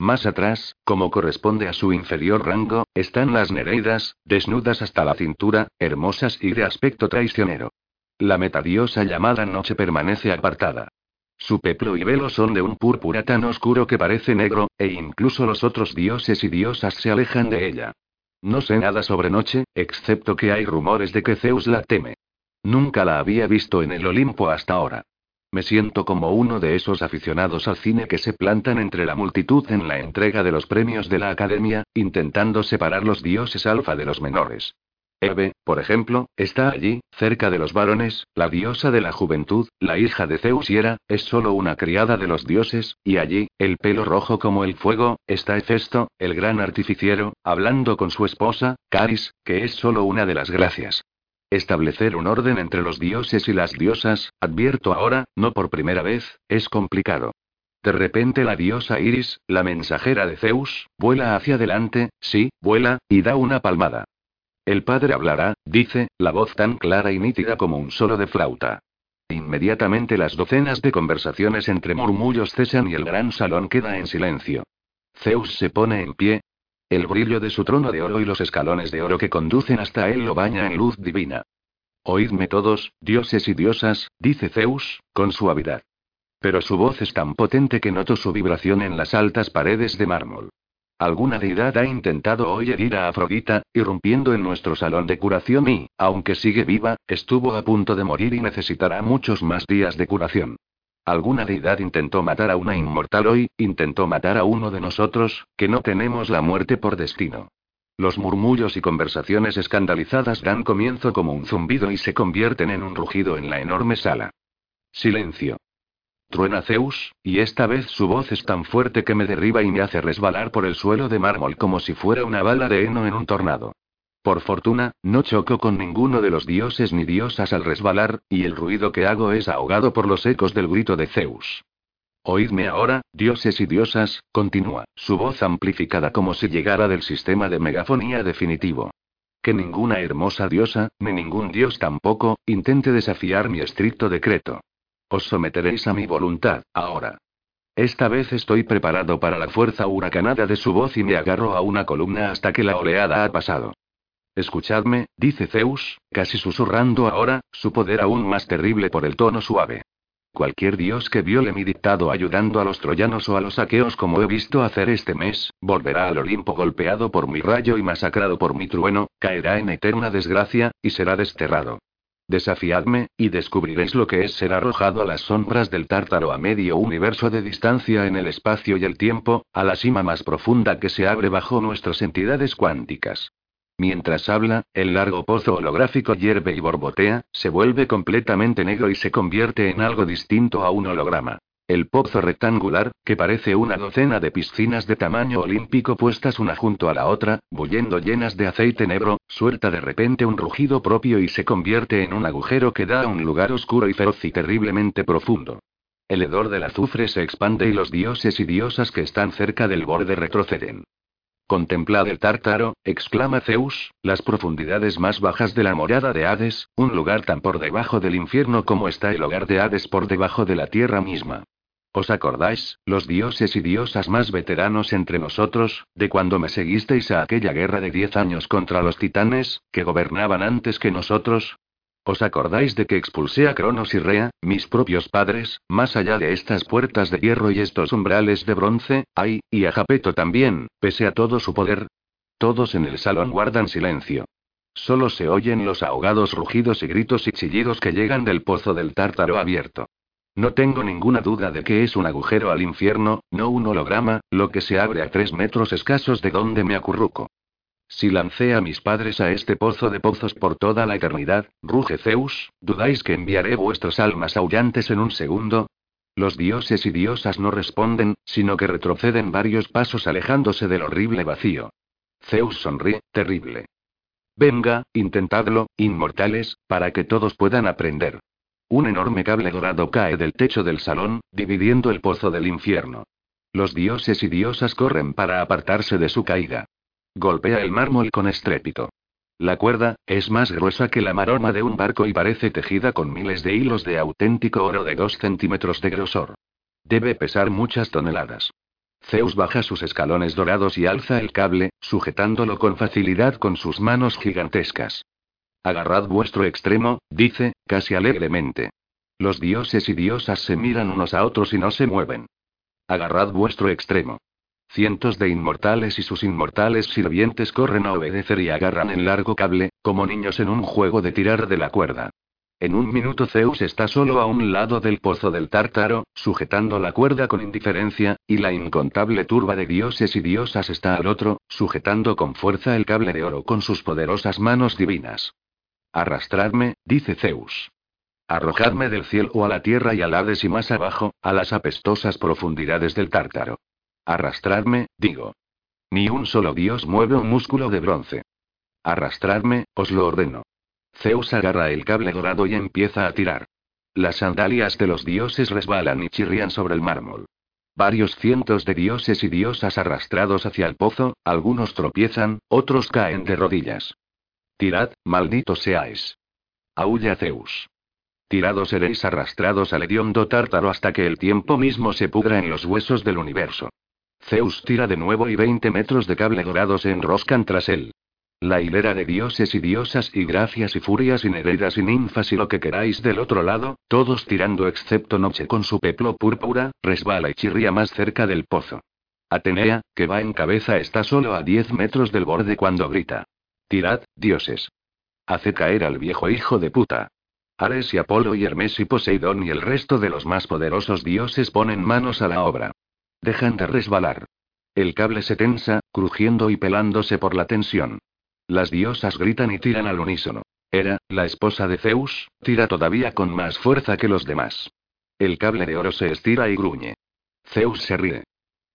Más atrás, como corresponde a su inferior rango, están las Nereidas, desnudas hasta la cintura, hermosas y de aspecto traicionero. La metadiosa llamada Noche permanece apartada. Su peplo y velo son de un púrpura tan oscuro que parece negro, e incluso los otros dioses y diosas se alejan de ella. No sé nada sobre Noche, excepto que hay rumores de que Zeus la teme. Nunca la había visto en el Olimpo hasta ahora. Me siento como uno de esos aficionados al cine que se plantan entre la multitud en la entrega de los premios de la Academia, intentando separar los dioses alfa de los menores. Eve, por ejemplo, está allí, cerca de los varones, la diosa de la juventud, la hija de Zeus y Hera, es solo una criada de los dioses, y allí, el pelo rojo como el fuego, está Hefesto, el gran artificiero, hablando con su esposa, Caris, que es solo una de las gracias. Establecer un orden entre los dioses y las diosas, advierto ahora, no por primera vez, es complicado. De repente la diosa Iris, la mensajera de Zeus, vuela hacia adelante, sí, vuela, y da una palmada. El padre hablará, dice, la voz tan clara y nítida como un solo de flauta. Inmediatamente las docenas de conversaciones entre murmullos cesan y el gran salón queda en silencio. Zeus se pone en pie, el brillo de su trono de oro y los escalones de oro que conducen hasta él lo baña en luz divina. Oídme todos, dioses y diosas, dice Zeus, con suavidad. Pero su voz es tan potente que noto su vibración en las altas paredes de mármol. Alguna deidad ha intentado hoy herir a Afrodita, irrumpiendo en nuestro salón de curación y, aunque sigue viva, estuvo a punto de morir y necesitará muchos más días de curación. Alguna deidad intentó matar a una inmortal hoy, intentó matar a uno de nosotros, que no tenemos la muerte por destino. Los murmullos y conversaciones escandalizadas dan comienzo como un zumbido y se convierten en un rugido en la enorme sala. Silencio. Truena Zeus, y esta vez su voz es tan fuerte que me derriba y me hace resbalar por el suelo de mármol como si fuera una bala de heno en un tornado. Por fortuna, no choco con ninguno de los dioses ni diosas al resbalar, y el ruido que hago es ahogado por los ecos del grito de Zeus. Oídme ahora, dioses y diosas, continúa, su voz amplificada como si llegara del sistema de megafonía definitivo. Que ninguna hermosa diosa, ni ningún dios tampoco, intente desafiar mi estricto decreto. Os someteréis a mi voluntad, ahora. Esta vez estoy preparado para la fuerza huracanada de su voz y me agarro a una columna hasta que la oleada ha pasado. Escuchadme, dice Zeus, casi susurrando ahora, su poder aún más terrible por el tono suave. Cualquier dios que viole mi dictado ayudando a los troyanos o a los aqueos como he visto hacer este mes, volverá al Olimpo golpeado por mi rayo y masacrado por mi trueno, caerá en eterna desgracia, y será desterrado. Desafiadme, y descubriréis lo que es ser arrojado a las sombras del tártaro a medio universo de distancia en el espacio y el tiempo, a la cima más profunda que se abre bajo nuestras entidades cuánticas. Mientras habla, el largo pozo holográfico hierve y borbotea, se vuelve completamente negro y se convierte en algo distinto a un holograma. El pozo rectangular, que parece una docena de piscinas de tamaño olímpico puestas una junto a la otra, bullendo llenas de aceite negro, suelta de repente un rugido propio y se convierte en un agujero que da a un lugar oscuro y feroz y terriblemente profundo. El hedor del azufre se expande y los dioses y diosas que están cerca del borde retroceden. Contemplad el tártaro, exclama Zeus, las profundidades más bajas de la morada de Hades, un lugar tan por debajo del infierno como está el hogar de Hades por debajo de la tierra misma. ¿Os acordáis, los dioses y diosas más veteranos entre nosotros, de cuando me seguisteis a aquella guerra de diez años contra los titanes, que gobernaban antes que nosotros? ¿Os acordáis de que expulsé a Cronos y Rea, mis propios padres, más allá de estas puertas de hierro y estos umbrales de bronce? ¡Ay! Y a Japeto también, pese a todo su poder. Todos en el salón guardan silencio. Solo se oyen los ahogados rugidos y gritos y chillidos que llegan del pozo del tártaro abierto. No tengo ninguna duda de que es un agujero al infierno, no un holograma, lo que se abre a tres metros escasos de donde me acurruco. Si lancé a mis padres a este pozo de pozos por toda la eternidad, ruge Zeus, ¿dudáis que enviaré vuestras almas aullantes en un segundo? Los dioses y diosas no responden, sino que retroceden varios pasos alejándose del horrible vacío. Zeus sonríe, terrible. Venga, intentadlo, inmortales, para que todos puedan aprender. Un enorme cable dorado cae del techo del salón, dividiendo el pozo del infierno. Los dioses y diosas corren para apartarse de su caída. Golpea el mármol con estrépito. La cuerda, es más gruesa que la maroma de un barco y parece tejida con miles de hilos de auténtico oro de dos centímetros de grosor. Debe pesar muchas toneladas. Zeus baja sus escalones dorados y alza el cable, sujetándolo con facilidad con sus manos gigantescas. Agarrad vuestro extremo, dice, casi alegremente. Los dioses y diosas se miran unos a otros y no se mueven. Agarrad vuestro extremo. Cientos de inmortales y sus inmortales sirvientes corren a obedecer y agarran el largo cable, como niños en un juego de tirar de la cuerda. En un minuto Zeus está solo a un lado del pozo del tártaro, sujetando la cuerda con indiferencia, y la incontable turba de dioses y diosas está al otro, sujetando con fuerza el cable de oro con sus poderosas manos divinas. Arrastradme, dice Zeus. Arrojadme del cielo a la tierra y al Hades y más abajo, a las apestosas profundidades del Tártaro. Arrastradme, digo. Ni un solo dios mueve un músculo de bronce. Arrastradme, os lo ordeno. Zeus agarra el cable dorado y empieza a tirar. Las sandalias de los dioses resbalan y chirrían sobre el mármol. Varios cientos de dioses y diosas arrastrados hacia el pozo, algunos tropiezan, otros caen de rodillas. Tirad, malditos seáis. Aúlla Zeus. Tirados seréis arrastrados al hediondo tártaro hasta que el tiempo mismo se pudra en los huesos del universo. Zeus tira de nuevo y 20 metros de cable dorado se enroscan tras él. La hilera de dioses y diosas y gracias y furias y nereidas y ninfas y lo que queráis del otro lado, todos tirando excepto Noche con su peplo púrpura, resbala y chirría más cerca del pozo. Atenea, que va en cabeza, está solo a 10 metros del borde cuando grita. Tirad, dioses. Hace caer al viejo hijo de puta. Ares y Apolo y Hermes y Poseidón y el resto de los más poderosos dioses ponen manos a la obra. Dejan de resbalar. El cable se tensa, crujiendo y pelándose por la tensión. Las diosas gritan y tiran al unísono. Era, la esposa de Zeus, tira todavía con más fuerza que los demás. El cable de oro se estira y gruñe. Zeus se ríe.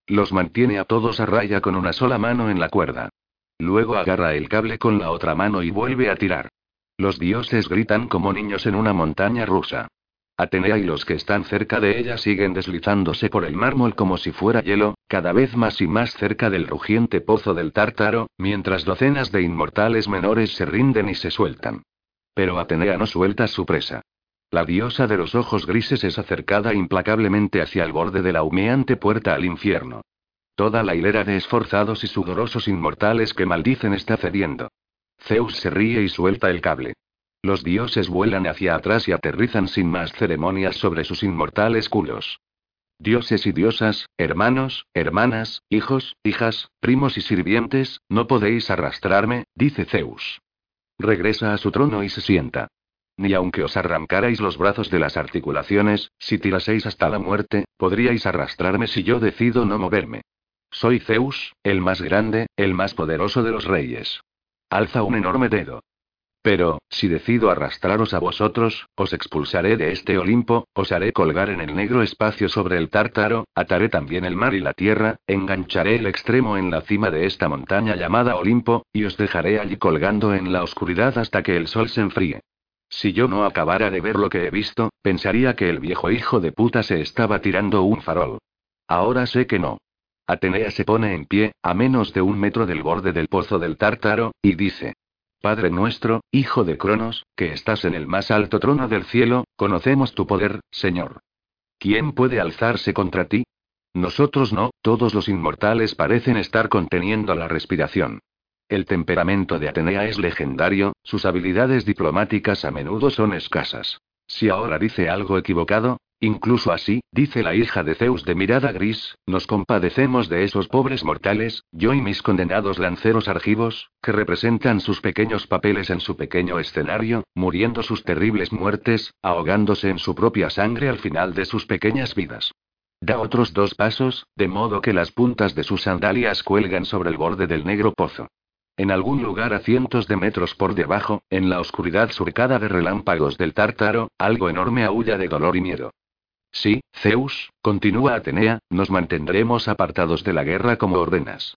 Los mantiene a todos a raya con una sola mano en la cuerda. Luego agarra el cable con la otra mano y vuelve a tirar. Los dioses gritan como niños en una montaña rusa. Atenea y los que están cerca de ella siguen deslizándose por el mármol como si fuera hielo, cada vez más y más cerca del rugiente pozo del tártaro, mientras docenas de inmortales menores se rinden y se sueltan. Pero Atenea no suelta su presa. La diosa de los ojos grises es acercada implacablemente hacia el borde de la humeante puerta al infierno. Toda la hilera de esforzados y sudorosos inmortales que maldicen está cediendo. Zeus se ríe y suelta el cable. Los dioses vuelan hacia atrás y aterrizan sin más ceremonias sobre sus inmortales culos. Dioses y diosas, hermanos, hermanas, hijos, hijas, primos y sirvientes, no podéis arrastrarme, dice Zeus. Regresa a su trono y se sienta. Ni aunque os arrancarais los brazos de las articulaciones, si tiraseis hasta la muerte, podríais arrastrarme si yo decido no moverme. Soy Zeus, el más grande, el más poderoso de los reyes. Alza un enorme dedo. Pero, si decido arrastraros a vosotros, os expulsaré de este Olimpo, os haré colgar en el negro espacio sobre el tártaro, ataré también el mar y la tierra, engancharé el extremo en la cima de esta montaña llamada Olimpo, y os dejaré allí colgando en la oscuridad hasta que el sol se enfríe. Si yo no acabara de ver lo que he visto, pensaría que el viejo hijo de puta se estaba tirando un farol. Ahora sé que no. Atenea se pone en pie, a menos de un metro del borde del pozo del Tártaro, y dice. Padre nuestro, hijo de Cronos, que estás en el más alto trono del cielo, conocemos tu poder, Señor. ¿Quién puede alzarse contra ti? Nosotros no, todos los inmortales parecen estar conteniendo la respiración. El temperamento de Atenea es legendario, sus habilidades diplomáticas a menudo son escasas. Si ahora dice algo equivocado, Incluso así, dice la hija de Zeus de mirada gris, nos compadecemos de esos pobres mortales, yo y mis condenados lanceros argivos, que representan sus pequeños papeles en su pequeño escenario, muriendo sus terribles muertes, ahogándose en su propia sangre al final de sus pequeñas vidas. Da otros dos pasos, de modo que las puntas de sus sandalias cuelgan sobre el borde del negro pozo. En algún lugar a cientos de metros por debajo, en la oscuridad surcada de relámpagos del tártaro, algo enorme aúlla de dolor y miedo. Sí, Zeus, continúa Atenea, nos mantendremos apartados de la guerra como ordenas.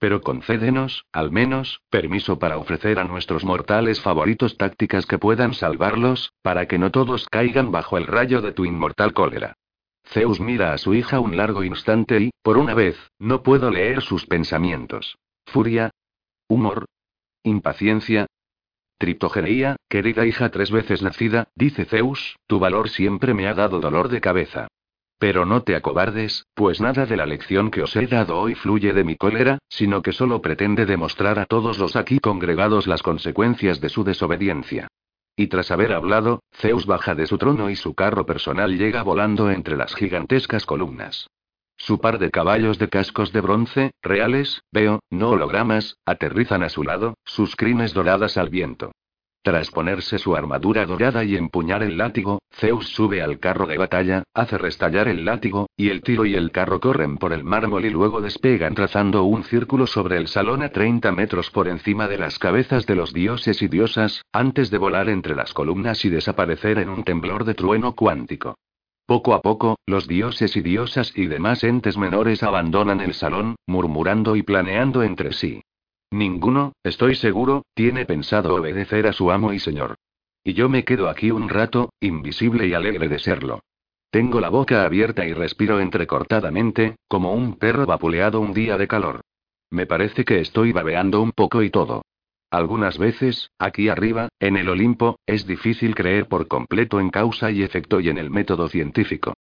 Pero concédenos, al menos, permiso para ofrecer a nuestros mortales favoritos tácticas que puedan salvarlos, para que no todos caigan bajo el rayo de tu inmortal cólera. Zeus mira a su hija un largo instante y, por una vez, no puedo leer sus pensamientos. Furia. Humor. Impaciencia. Triptogeneía, querida hija tres veces nacida, dice Zeus, tu valor siempre me ha dado dolor de cabeza. Pero no te acobardes, pues nada de la lección que os he dado hoy fluye de mi cólera, sino que solo pretende demostrar a todos los aquí congregados las consecuencias de su desobediencia. Y tras haber hablado, Zeus baja de su trono y su carro personal llega volando entre las gigantescas columnas. Su par de caballos de cascos de bronce, reales, veo, no hologramas, aterrizan a su lado, sus crines doradas al viento. Tras ponerse su armadura dorada y empuñar el látigo, Zeus sube al carro de batalla, hace restallar el látigo, y el tiro y el carro corren por el mármol y luego despegan trazando un círculo sobre el salón a 30 metros por encima de las cabezas de los dioses y diosas, antes de volar entre las columnas y desaparecer en un temblor de trueno cuántico. Poco a poco, los dioses y diosas y demás entes menores abandonan el salón, murmurando y planeando entre sí. Ninguno, estoy seguro, tiene pensado obedecer a su amo y señor. Y yo me quedo aquí un rato, invisible y alegre de serlo. Tengo la boca abierta y respiro entrecortadamente, como un perro vapuleado un día de calor. Me parece que estoy babeando un poco y todo. Algunas veces, aquí arriba, en el Olimpo, es difícil creer por completo en causa y efecto y en el método científico.